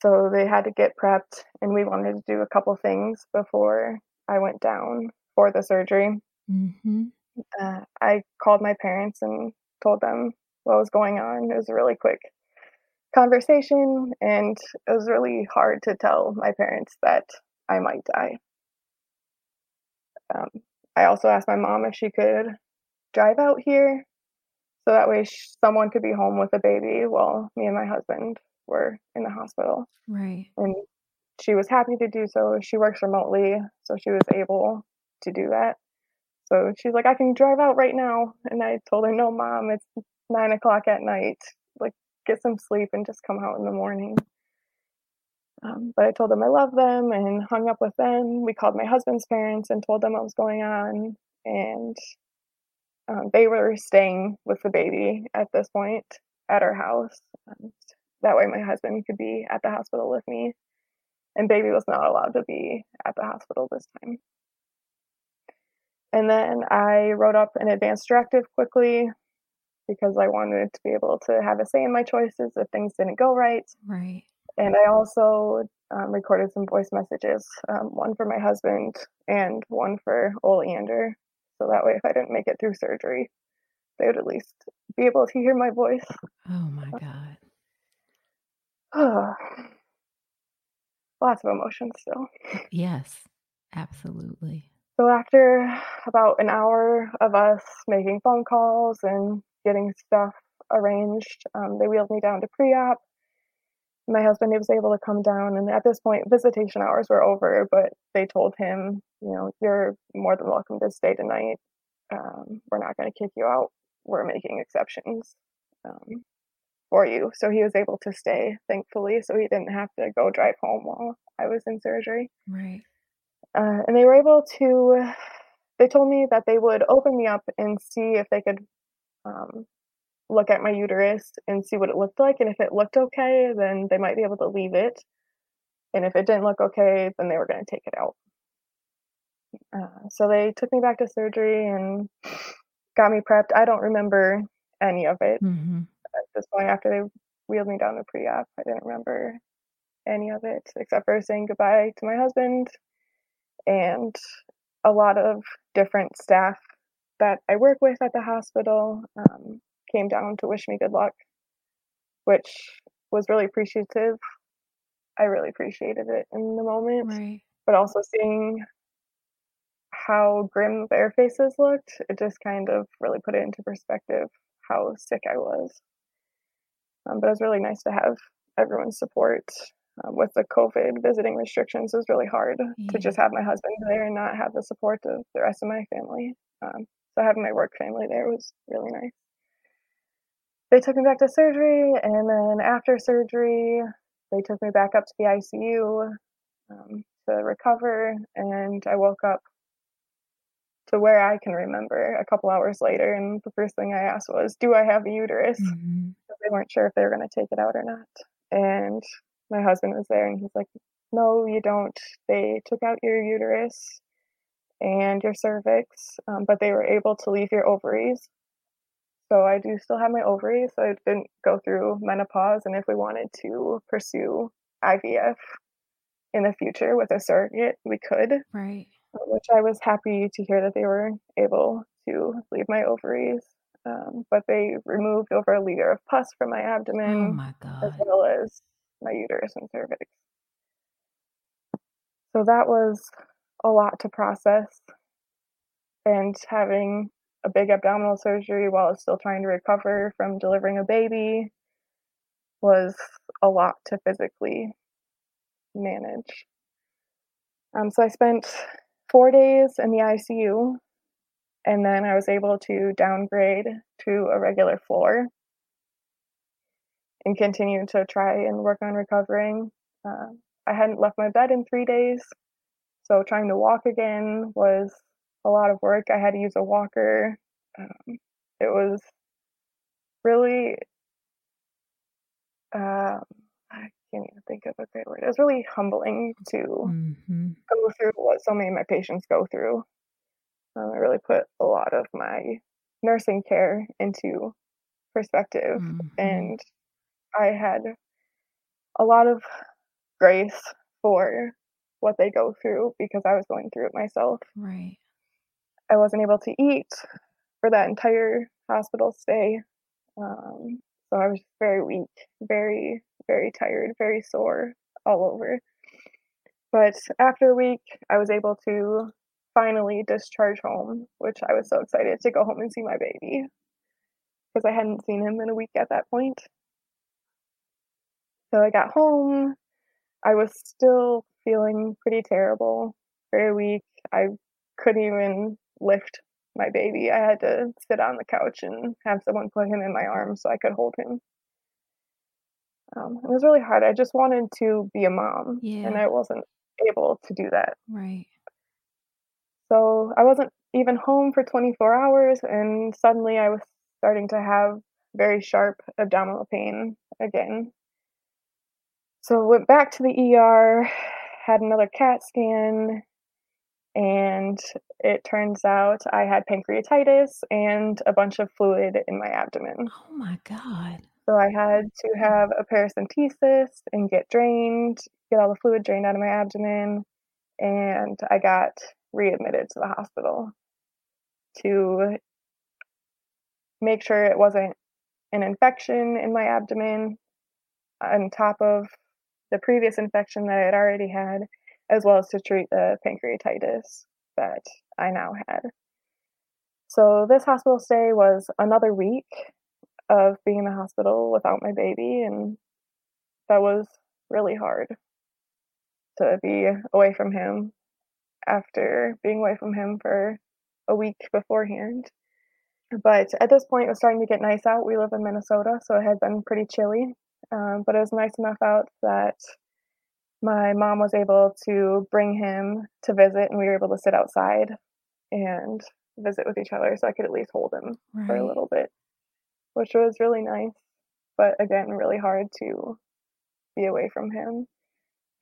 So they had to get prepped, and we wanted to do a couple things before I went down for the surgery. Mm-hmm. Uh, I called my parents and told them what was going on. It was a really quick conversation, and it was really hard to tell my parents that I might die. Um, I also asked my mom if she could drive out here so that way someone could be home with a baby while me and my husband were in the hospital. Right. And she was happy to do so. She works remotely, so she was able to do that. So she's like, I can drive out right now. And I told her, No, mom, it's nine o'clock at night. Like, get some sleep and just come out in the morning. Um, but I told them I love them and hung up with them. We called my husband's parents and told them what was going on. And um, they were staying with the baby at this point. at our house. That way, my husband could be at the hospital with me, and baby was not allowed to be at the hospital this time. And then I wrote up an advance directive quickly because I wanted to be able to have a say in my choices if things didn't go right. Right. And I also um, recorded some voice messages, um, one for my husband and one for Oleander. So that way, if I didn't make it through surgery, they would at least be able to hear my voice. Oh my God. Lots of emotions still. Yes, absolutely. So after about an hour of us making phone calls and getting stuff arranged, um, they wheeled me down to pre-op. My husband was able to come down, and at this point, visitation hours were over. But they told him, you know, you're more than welcome to stay tonight. Um, we're not going to kick you out. We're making exceptions um, for you. So he was able to stay, thankfully. So he didn't have to go drive home while I was in surgery. Right. Uh, and they were able to, they told me that they would open me up and see if they could um, look at my uterus and see what it looked like. And if it looked okay, then they might be able to leave it. And if it didn't look okay, then they were going to take it out. Uh, so they took me back to surgery and got me prepped. I don't remember any of it mm-hmm. at this point. After they wheeled me down to pre-op, I didn't remember any of it except for saying goodbye to my husband and a lot of different staff that I work with at the hospital um, came down to wish me good luck, which was really appreciative. I really appreciated it in the moment, right. but also seeing how grim their faces looked, it just kind of really put it into perspective how sick I was. Um, but it was really nice to have everyone's support um, with the COVID visiting restrictions, it was really hard yeah. to just have my husband there and not have the support of the rest of my family. Um, so having my work family there was really nice. They took me back to surgery, and then after surgery, they took me back up to the ICU um, to recover, and I woke up to where I can remember a couple hours later. And the first thing I asked was, Do I have a uterus? Mm-hmm. They weren't sure if they were going to take it out or not. And my husband was there and he's like, No, you don't. They took out your uterus and your cervix, um, but they were able to leave your ovaries. So I do still have my ovaries. So I didn't go through menopause. And if we wanted to pursue IVF in the future with a surrogate, we could. Right. Which I was happy to hear that they were able to leave my ovaries. Um, but they removed over a liter of pus from my abdomen. Oh my God. As well as my uterus and cervix. So that was a lot to process. And having a big abdominal surgery while still trying to recover from delivering a baby was a lot to physically manage. Um, so I spent four days in the ICU, and then I was able to downgrade to a regular floor and continue to try and work on recovering. Uh, I hadn't left my bed in three days, so trying to walk again was a lot of work. I had to use a walker. Um, it was really, uh, I can't even think of a great word. It was really humbling to mm-hmm. go through what so many of my patients go through. Um, I really put a lot of my nursing care into perspective mm-hmm. and I had a lot of grace for what they go through because I was going through it myself. Right. I wasn't able to eat for that entire hospital stay. Um, so I was very weak, very, very tired, very sore all over. But after a week, I was able to finally discharge home, which I was so excited to go home and see my baby because I hadn't seen him in a week at that point. So I got home. I was still feeling pretty terrible, very weak. I couldn't even lift my baby. I had to sit on the couch and have someone put him in my arms so I could hold him. Um, it was really hard. I just wanted to be a mom, yeah. and I wasn't able to do that. Right. So I wasn't even home for 24 hours, and suddenly I was starting to have very sharp abdominal pain again. So went back to the ER, had another CAT scan, and it turns out I had pancreatitis and a bunch of fluid in my abdomen. Oh my God. So I had to have a paracentesis and get drained, get all the fluid drained out of my abdomen, and I got readmitted to the hospital to make sure it wasn't an infection in my abdomen on top of the previous infection that I had already had, as well as to treat the pancreatitis that I now had. So this hospital stay was another week of being in the hospital without my baby, and that was really hard to be away from him after being away from him for a week beforehand. But at this point, it was starting to get nice out. We live in Minnesota, so it had been pretty chilly. Um, but it was nice enough out that my mom was able to bring him to visit, and we were able to sit outside and visit with each other so I could at least hold him right. for a little bit, which was really nice. But again, really hard to be away from him.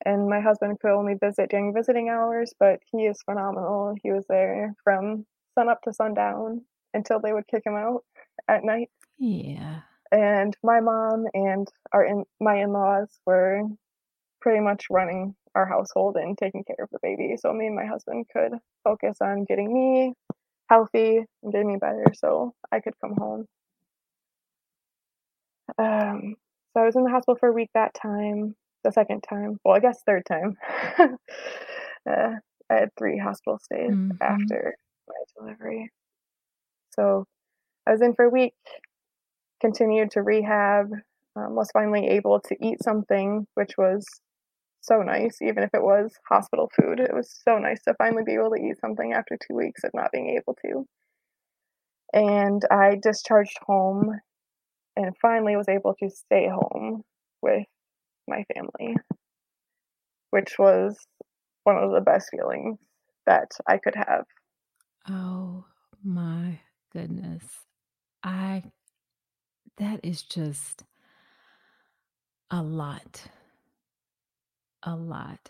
And my husband could only visit during visiting hours, but he is phenomenal. He was there from sun up to sundown until they would kick him out at night. Yeah. And my mom and our in, my in-laws were pretty much running our household and taking care of the baby. So me and my husband could focus on getting me healthy and getting me better so I could come home. Um, so I was in the hospital for a week that time, the second time. Well, I guess third time. uh, I had three hospital stays mm-hmm. after my delivery. So I was in for a week, continued to rehab, um, was finally able to eat something, which was so nice, even if it was hospital food. It was so nice to finally be able to eat something after two weeks of not being able to. And I discharged home and finally was able to stay home with my family, which was one of the best feelings that I could have. Oh my goodness. I, that is just a lot. A lot.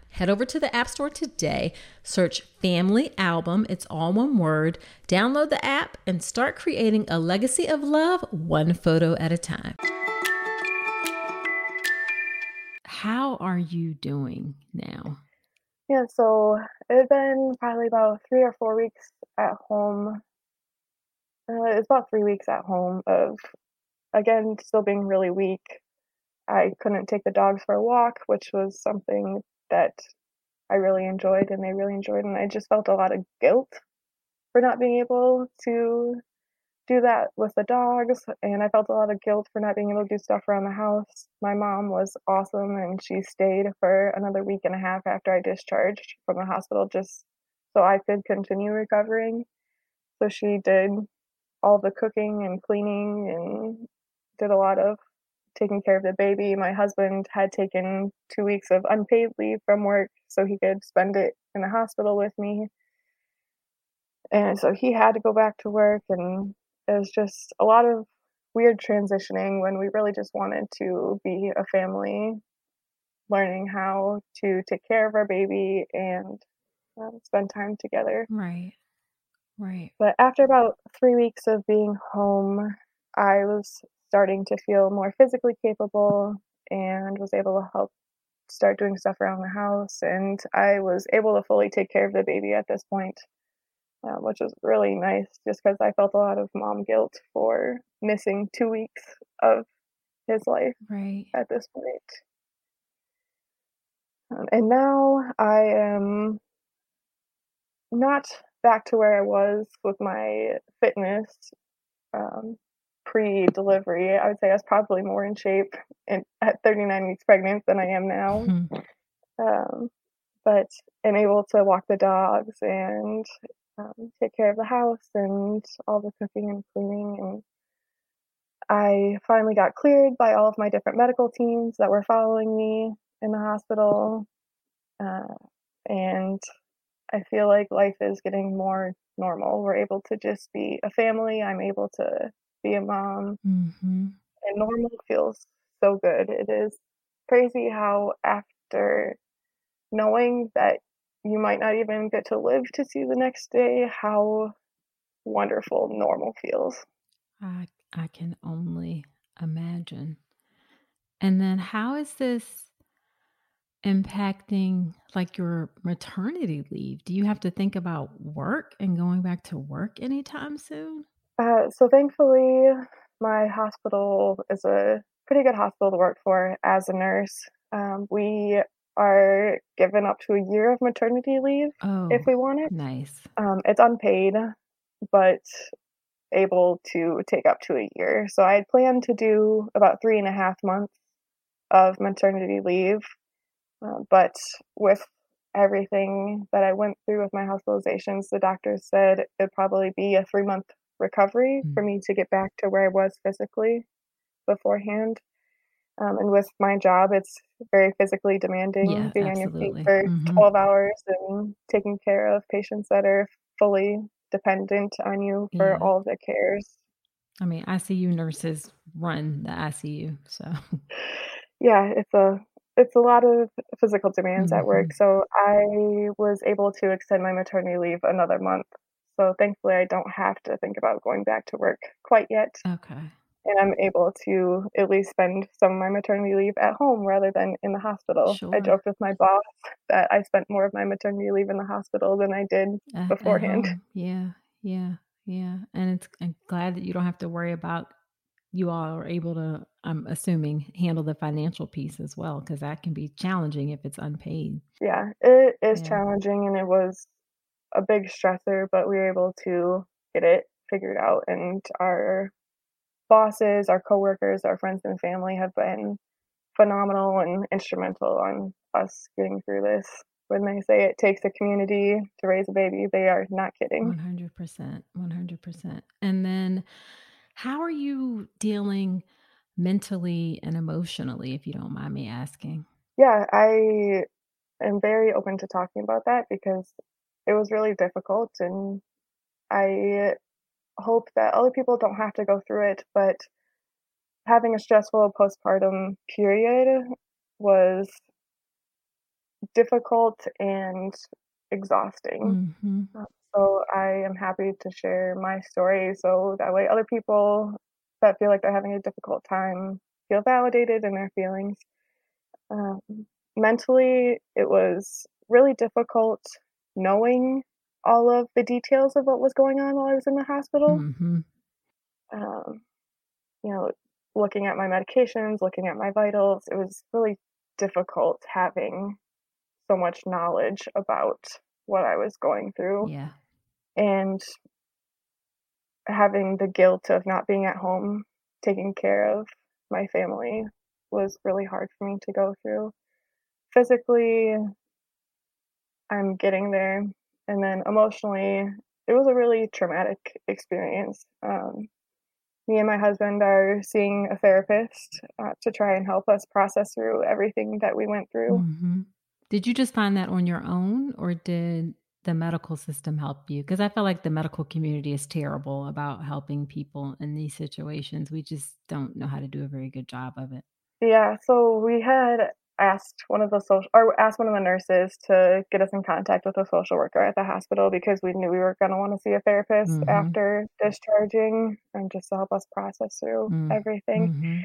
Head over to the App Store today, search Family Album, it's all one word, download the app, and start creating a legacy of love one photo at a time. How are you doing now? Yeah, so it's been probably about three or four weeks at home. Uh, it's about three weeks at home of, again, still being really weak. I couldn't take the dogs for a walk, which was something that I really enjoyed and they really enjoyed. And I just felt a lot of guilt for not being able to do that with the dogs. And I felt a lot of guilt for not being able to do stuff around the house. My mom was awesome and she stayed for another week and a half after I discharged from the hospital just so I could continue recovering. So she did all the cooking and cleaning and did a lot of taking care of the baby. My husband had taken two weeks of unpaid leave from work so he could spend it in the hospital with me. And so he had to go back to work, and it was just a lot of weird transitioning when we really just wanted to be a family, learning how to take care of our baby and um, spend time together. Right. Right. But after about three weeks of being home, I was starting to feel more physically capable and was able to help start doing stuff around the house. And I was able to fully take care of the baby at this point, uh, which was really nice just because I felt a lot of mom guilt for missing two weeks of his life Right. at this point. Um, and now I am not back to where I was with my fitness um, pre-delivery. I would say I was probably more in shape in, at 39 weeks pregnant than I am now. Mhm. Um, but am able to walk the dogs and um, take care of the house and all the cooking and cleaning. And I finally got cleared by all of my different medical teams that were following me in the hospital. Uh, and I feel like life is getting more normal. We're able to just be a family. I'm able to be a mom, Mhm. and normal feels so good. It is crazy how, after knowing that you might not even get to live to see the next day, how wonderful normal feels. I I can only imagine. And then how is this impacting like your maternity leave? Do you have to think about work and going back to work anytime soon? Uh, so thankfully, my hospital is a pretty good hospital to work for as a nurse. Um, we are given up to a year of maternity leave if Oh, we want it. nice. Um, it's unpaid, but able to take up to a year. So I had planned to do about three and a half months of maternity leave, uh, but with everything that I went through with my hospitalizations, the doctor said it'd probably be a three month recovery Mm. for me to get back to where I was physically beforehand. Um, and with my job, it's very physically demanding Yeah, being on your feet absolutely. for Mhm. 12 hours and taking care of patients that are fully dependent on you for Yeah. all of their cares. I mean, ICU nurses run the ICU, so Yeah, it's a it's a lot of physical demands at work. Mhm. So I was able to extend my maternity leave another month. So thankfully, I don't have to think about going back to work quite yet. Okay. And I'm able to at least spend some of my maternity leave at home rather than in the hospital. Sure. I joked with my boss that I spent more of my maternity leave in the hospital than I did At, at beforehand. home. Yeah, yeah, yeah. And it's I'm glad that you don't have to worry about you all are able to, I'm assuming, handle the financial piece as well, because that can be challenging if it's unpaid. Yeah, it is Yeah. challenging and it was a big stressor, but we were able to get it figured out. And our bosses, our coworkers, our friends and family have been phenomenal and instrumental on us getting through this. When they say it takes a community to raise a baby, they are not kidding. 100%. 100%. And then how are you dealing mentally and emotionally, if you don't mind me asking? Yeah, I am very open to talking about that because it was really difficult and I hope that other people don't have to go through it, but having a stressful postpartum period was difficult and exhausting. hmm Uh, So I am happy to share my story so that way other people that feel like they're having a difficult time feel validated in their feelings. Um, mentally, it was really difficult knowing all of the details of what was going on while I was in the hospital. hmm Um, you know, looking at my medications, looking at my vitals, it was really difficult having so much knowledge about what I was going through Yeah. and having the guilt of not being at home taking care of my family was really hard for me to go through. Physically, I'm getting there, and then emotionally, it was a really traumatic experience. Um, me and my husband are seeing a therapist uh, to try and help us process through everything that we went through. Mm-hmm. Did you just find that on your own, or did the medical system help you? Because I feel like the medical community is terrible about helping people in these situations. We just don't know how to do a very good job of it. Yeah, so we had asked one of the social or asked one of the nurses to get us in contact with a social worker at the hospital because we knew we were going to want to see a therapist mm-hmm. after discharging and just to help us process through mm-hmm. everything. Mm-hmm.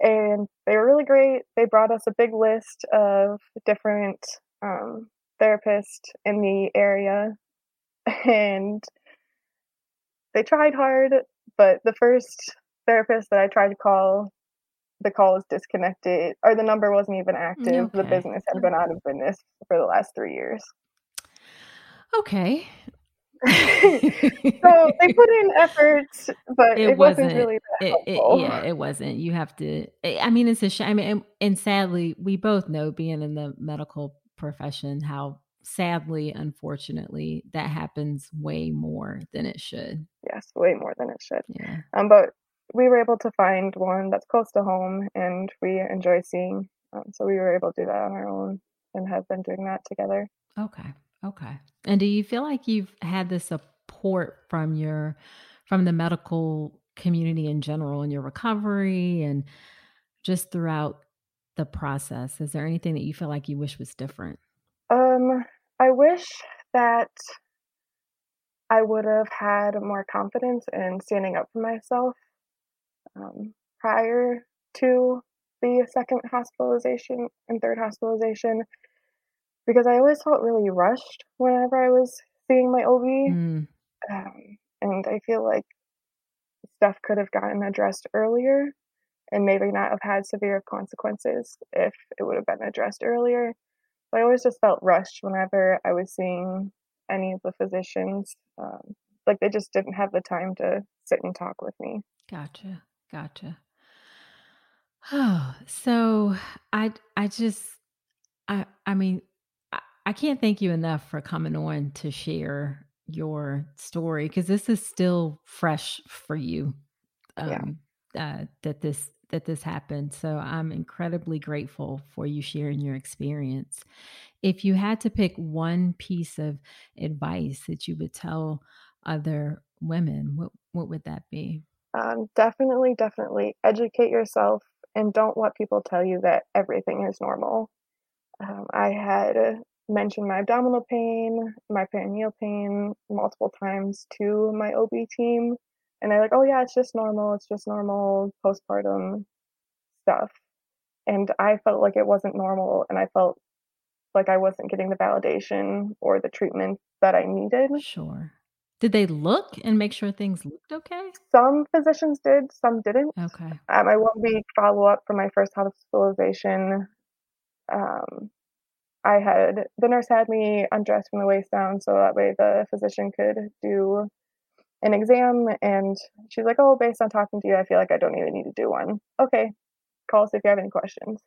And they were really great. They brought us a big list of different um, therapists in the area, and they tried hard. But the first therapist that I tried to call the call was disconnected or the number wasn't even active. Okay. The business had been out of business for the last three years. Okay. so they put in efforts, but it, it wasn't, wasn't, really that it, helpful. It, yeah, it wasn't. You have to. I mean, it's a shame. I and, and sadly, we both know, being in the medical profession, how sadly, unfortunately, that happens way more than it should. Yes, way more than it should. Yeah. Um, but we were able to find one that's close to home and we enjoy seeing. Um, so we were able to do that on our own and have been doing that together. Okay. Okay. And do you feel like you've had the support from your from the medical community in general in your recovery and just throughout the process? Is there anything that you feel like you wish was different? Um, I wish that I would have had more confidence in standing up for myself um, prior to the second hospitalization and third hospitalization because I always felt really rushed whenever I was seeing my OB. Mm. Um, and I feel like stuff could have gotten addressed earlier and maybe not have had severe consequences if it would have been addressed earlier. But I always just felt rushed whenever I was seeing any of the physicians. Um, like they just didn't have the time to sit and talk with me. Gotcha. Gotcha. Oh, so I I just I I mean I, I can't thank you enough for coming on to share your story because this is still fresh for you. Um, yeah. uh, that this that this happened. So I'm incredibly grateful for you sharing your experience. If you had to pick one piece of advice that you would tell other women, what what would that be? Um, definitely, definitely educate yourself and don't let people tell you that everything is normal. Um, I had mentioned my abdominal pain, my perineal pain multiple times to my OB team, and they're like, "Oh yeah, it's just normal. It's just normal postpartum stuff." And I felt like it wasn't normal, and I felt like I wasn't getting the validation or the treatment that I needed. Sure. Did they look and make sure things looked okay? Some physicians did, some didn't. Okay. At my one week follow up for my first hospitalization, um, I had the nurse had me undressed from the waist down so that way the physician could do an exam. And she's like, Oh, based on talking to you, I feel like I don't even need to do one. Okay, call us if you have any questions.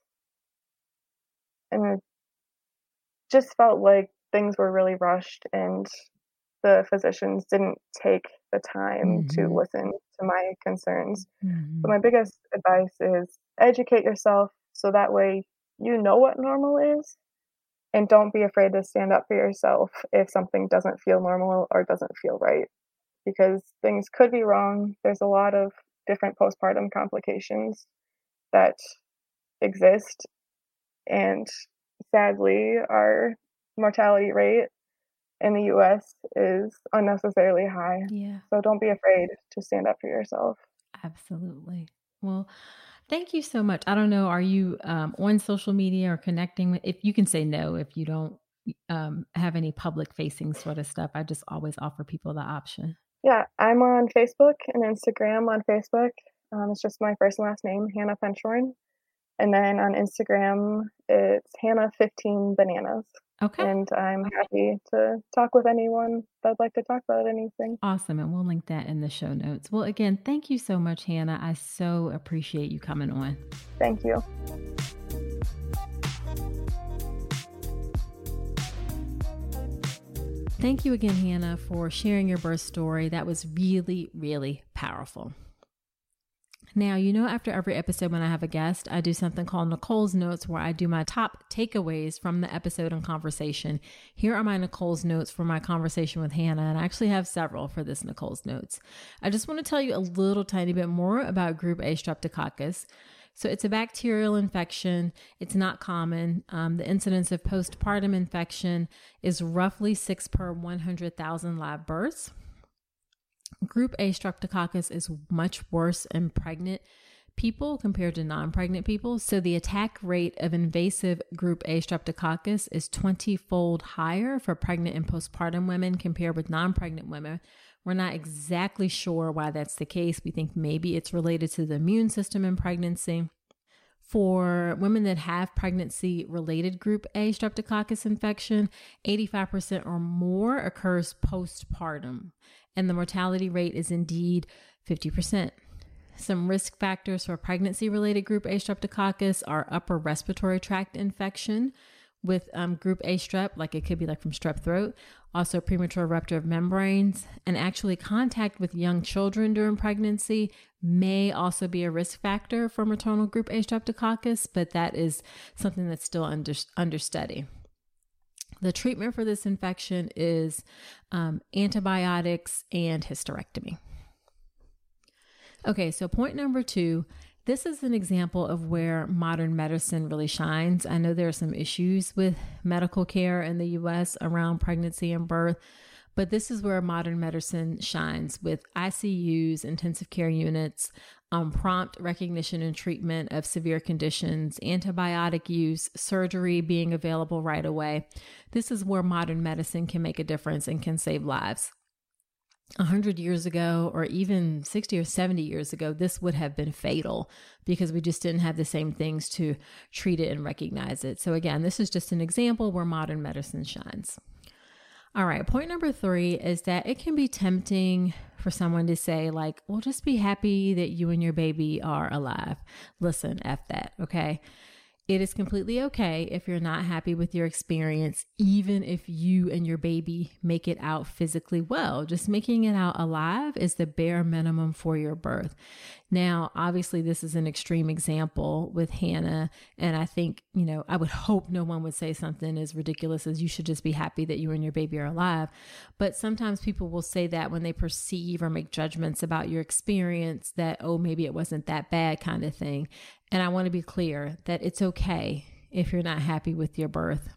And it just felt like things were really rushed and the physicians didn't take the time mm-hmm. to listen to my concerns. Mm-hmm. So my biggest advice is educate yourself so that way you know what normal is and don't be afraid to stand up for yourself if something doesn't feel normal or doesn't feel right because things could be wrong. There's a lot of different postpartum complications that exist and sadly our mortality rate in the US is unnecessarily high. Yeah. So don't be afraid to stand up for yourself. Absolutely. Well, thank you so much. I don't know, are you um, on social media or connecting? With, if you can say no, if you don't um, have any public facing sort of stuff, I just always offer people the option. Yeah, I'm on Facebook and Instagram on Facebook. Um, it's just my first and last name, Hannah Fenshorn. And then on Instagram, it's Hannah15 Bananas. Okay. And I'm happy to talk with anyone that'd like to talk about anything. Awesome. And we'll link that in the show notes. Well, again, thank you so much, Hannah. I so appreciate you coming on. Thank you. Thank you again, Hannah, for sharing your birth story. That was really, really powerful. Now, you know, after every episode, when I have a guest, I do something called Nicole's Notes where I do my top takeaways from the episode and conversation. Here are my Nicole's Notes for my conversation with Hannah, and I actually have several for this Nicole's Notes. I just want to tell you a little tiny bit more about Group A streptococcus. So, it's a bacterial infection. It's not common. Um, the incidence of postpartum infection is roughly six per 100,000 live births. Group A streptococcus is much worse in pregnant people compared to non pregnant people. So the attack rate of invasive group A streptococcus is 20 fold higher for pregnant and postpartum women compared with non pregnant women. We're not exactly sure why that's the case. We think maybe it's related to the immune system in pregnancy. For women that have pregnancy related group A streptococcus infection, 85% or more occurs postpartum and the mortality rate is indeed 50%. Some risk factors for pregnancy related group A streptococcus are upper respiratory tract infection with um, group A strep, like it could be like from strep throat, also premature rupture of membranes, and actually contact with young children during pregnancy may also be a risk factor for maternal group A streptococcus, but that is something that's still under, under study. The treatment for this infection is um, antibiotics and hysterectomy. Okay, so point number two this is an example of where modern medicine really shines. I know there are some issues with medical care in the US around pregnancy and birth, but this is where modern medicine shines with ICUs, intensive care units, um, prompt recognition and treatment of severe conditions, antibiotic use, surgery being available right away. This is where modern medicine can make a difference and can save lives. 100 years ago, or even 60 or 70 years ago, this would have been fatal because we just didn't have the same things to treat it and recognize it. So, again, this is just an example where modern medicine shines. All right, point number three is that it can be tempting for someone to say, like, well, just be happy that you and your baby are alive. Listen, F that, okay? It is completely okay if you're not happy with your experience, even if you and your baby make it out physically well. Just making it out alive is the bare minimum for your birth. Now, obviously, this is an extreme example with Hannah. And I think, you know, I would hope no one would say something as ridiculous as you should just be happy that you and your baby are alive. But sometimes people will say that when they perceive or make judgments about your experience that, oh, maybe it wasn't that bad kind of thing. And I want to be clear that it's okay if you're not happy with your birth.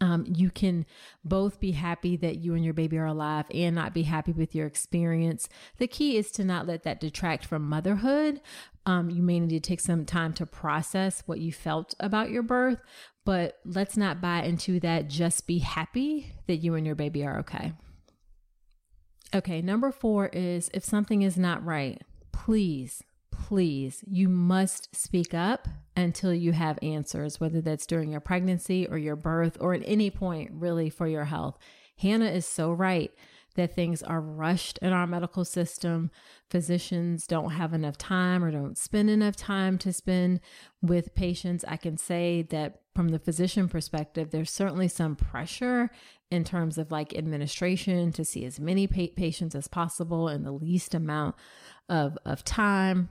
Um, you can both be happy that you and your baby are alive and not be happy with your experience. The key is to not let that detract from motherhood. Um, you may need to take some time to process what you felt about your birth, but let's not buy into that. Just be happy that you and your baby are okay. Okay, number four is if something is not right, please please, you must speak up until you have answers, whether that's during your pregnancy or your birth or at any point really for your health. Hannah is so right that things are rushed in our medical system. Physicians don't have enough time or don't spend enough time to spend with patients. I can say that from the physician perspective, there's certainly some pressure in terms of like administration to see as many pa- patients as possible in the least amount of, of time.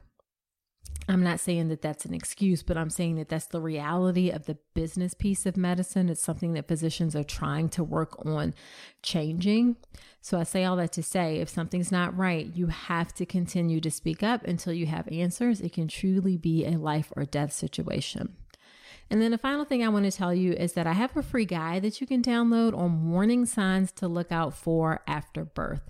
I'm not saying that that's an excuse, but I'm saying that that's the reality of the business piece of medicine. It's something that physicians are trying to work on changing. So I say all that to say if something's not right, you have to continue to speak up until you have answers. It can truly be a life or death situation. And then the final thing I want to tell you is that I have a free guide that you can download on warning signs to look out for after birth.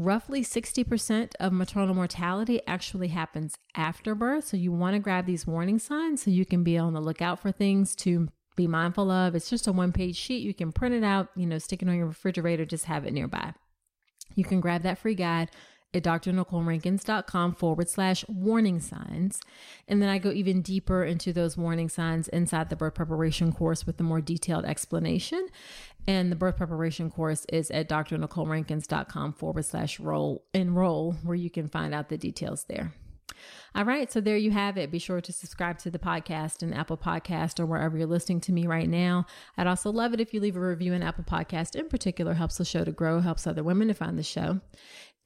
Roughly 60% of maternal mortality actually happens after birth. So you want to grab these warning signs so you can be on the lookout for things to be mindful of. It's just a one page sheet. You can print it out, you know, stick it on your refrigerator, just have it nearby. You can grab that free guide at drnicolerankins.com forward slash warning signs. And then I go even deeper into those warning signs inside the birth preparation course with a more detailed explanation. And the birth preparation course is at drnicolerankins.com forward slash roll enroll, where you can find out the details there. All right, so there you have it. Be sure to subscribe to the podcast in Apple Podcast or wherever you're listening to me right now. I'd also love it if you leave a review in Apple Podcast. In particular, helps the show to grow, helps other women to find the show.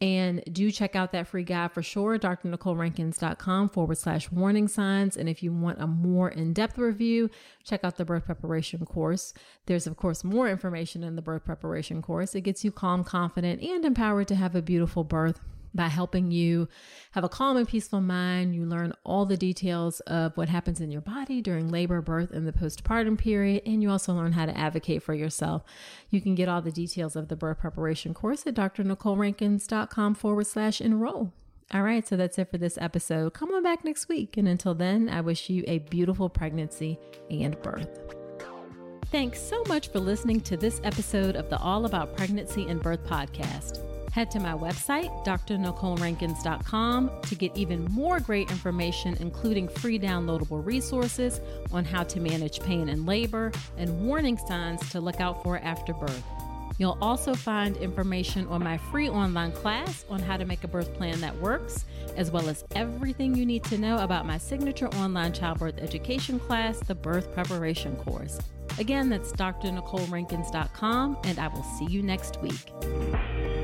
And do check out that free guide for sure, drnicolerankins.com forward slash warning signs. And if you want a more in depth review, check out the birth preparation course. There's, of course, more information in the birth preparation course. It gets you calm, confident, and empowered to have a beautiful birth by helping you have a calm and peaceful mind. You learn all the details of what happens in your body during labor, birth, and the postpartum period. And you also learn how to advocate for yourself. You can get all the details of the birth preparation course at drnicolerankins.com forward slash enroll. All right, so that's it for this episode. Come on back next week. And until then, I wish you a beautiful pregnancy and birth. Thanks so much for listening to this episode of the All About Pregnancy and Birth podcast. Head to my website, drnicolerankins.com, to get even more great information, including free downloadable resources on how to manage pain and labor and warning signs to look out for after birth. You'll also find information on my free online class on how to make a birth plan that works, as well as everything you need to know about my signature online childbirth education class, the Birth Preparation Course. Again, that's drnicolerankins.com, and I will see you next week.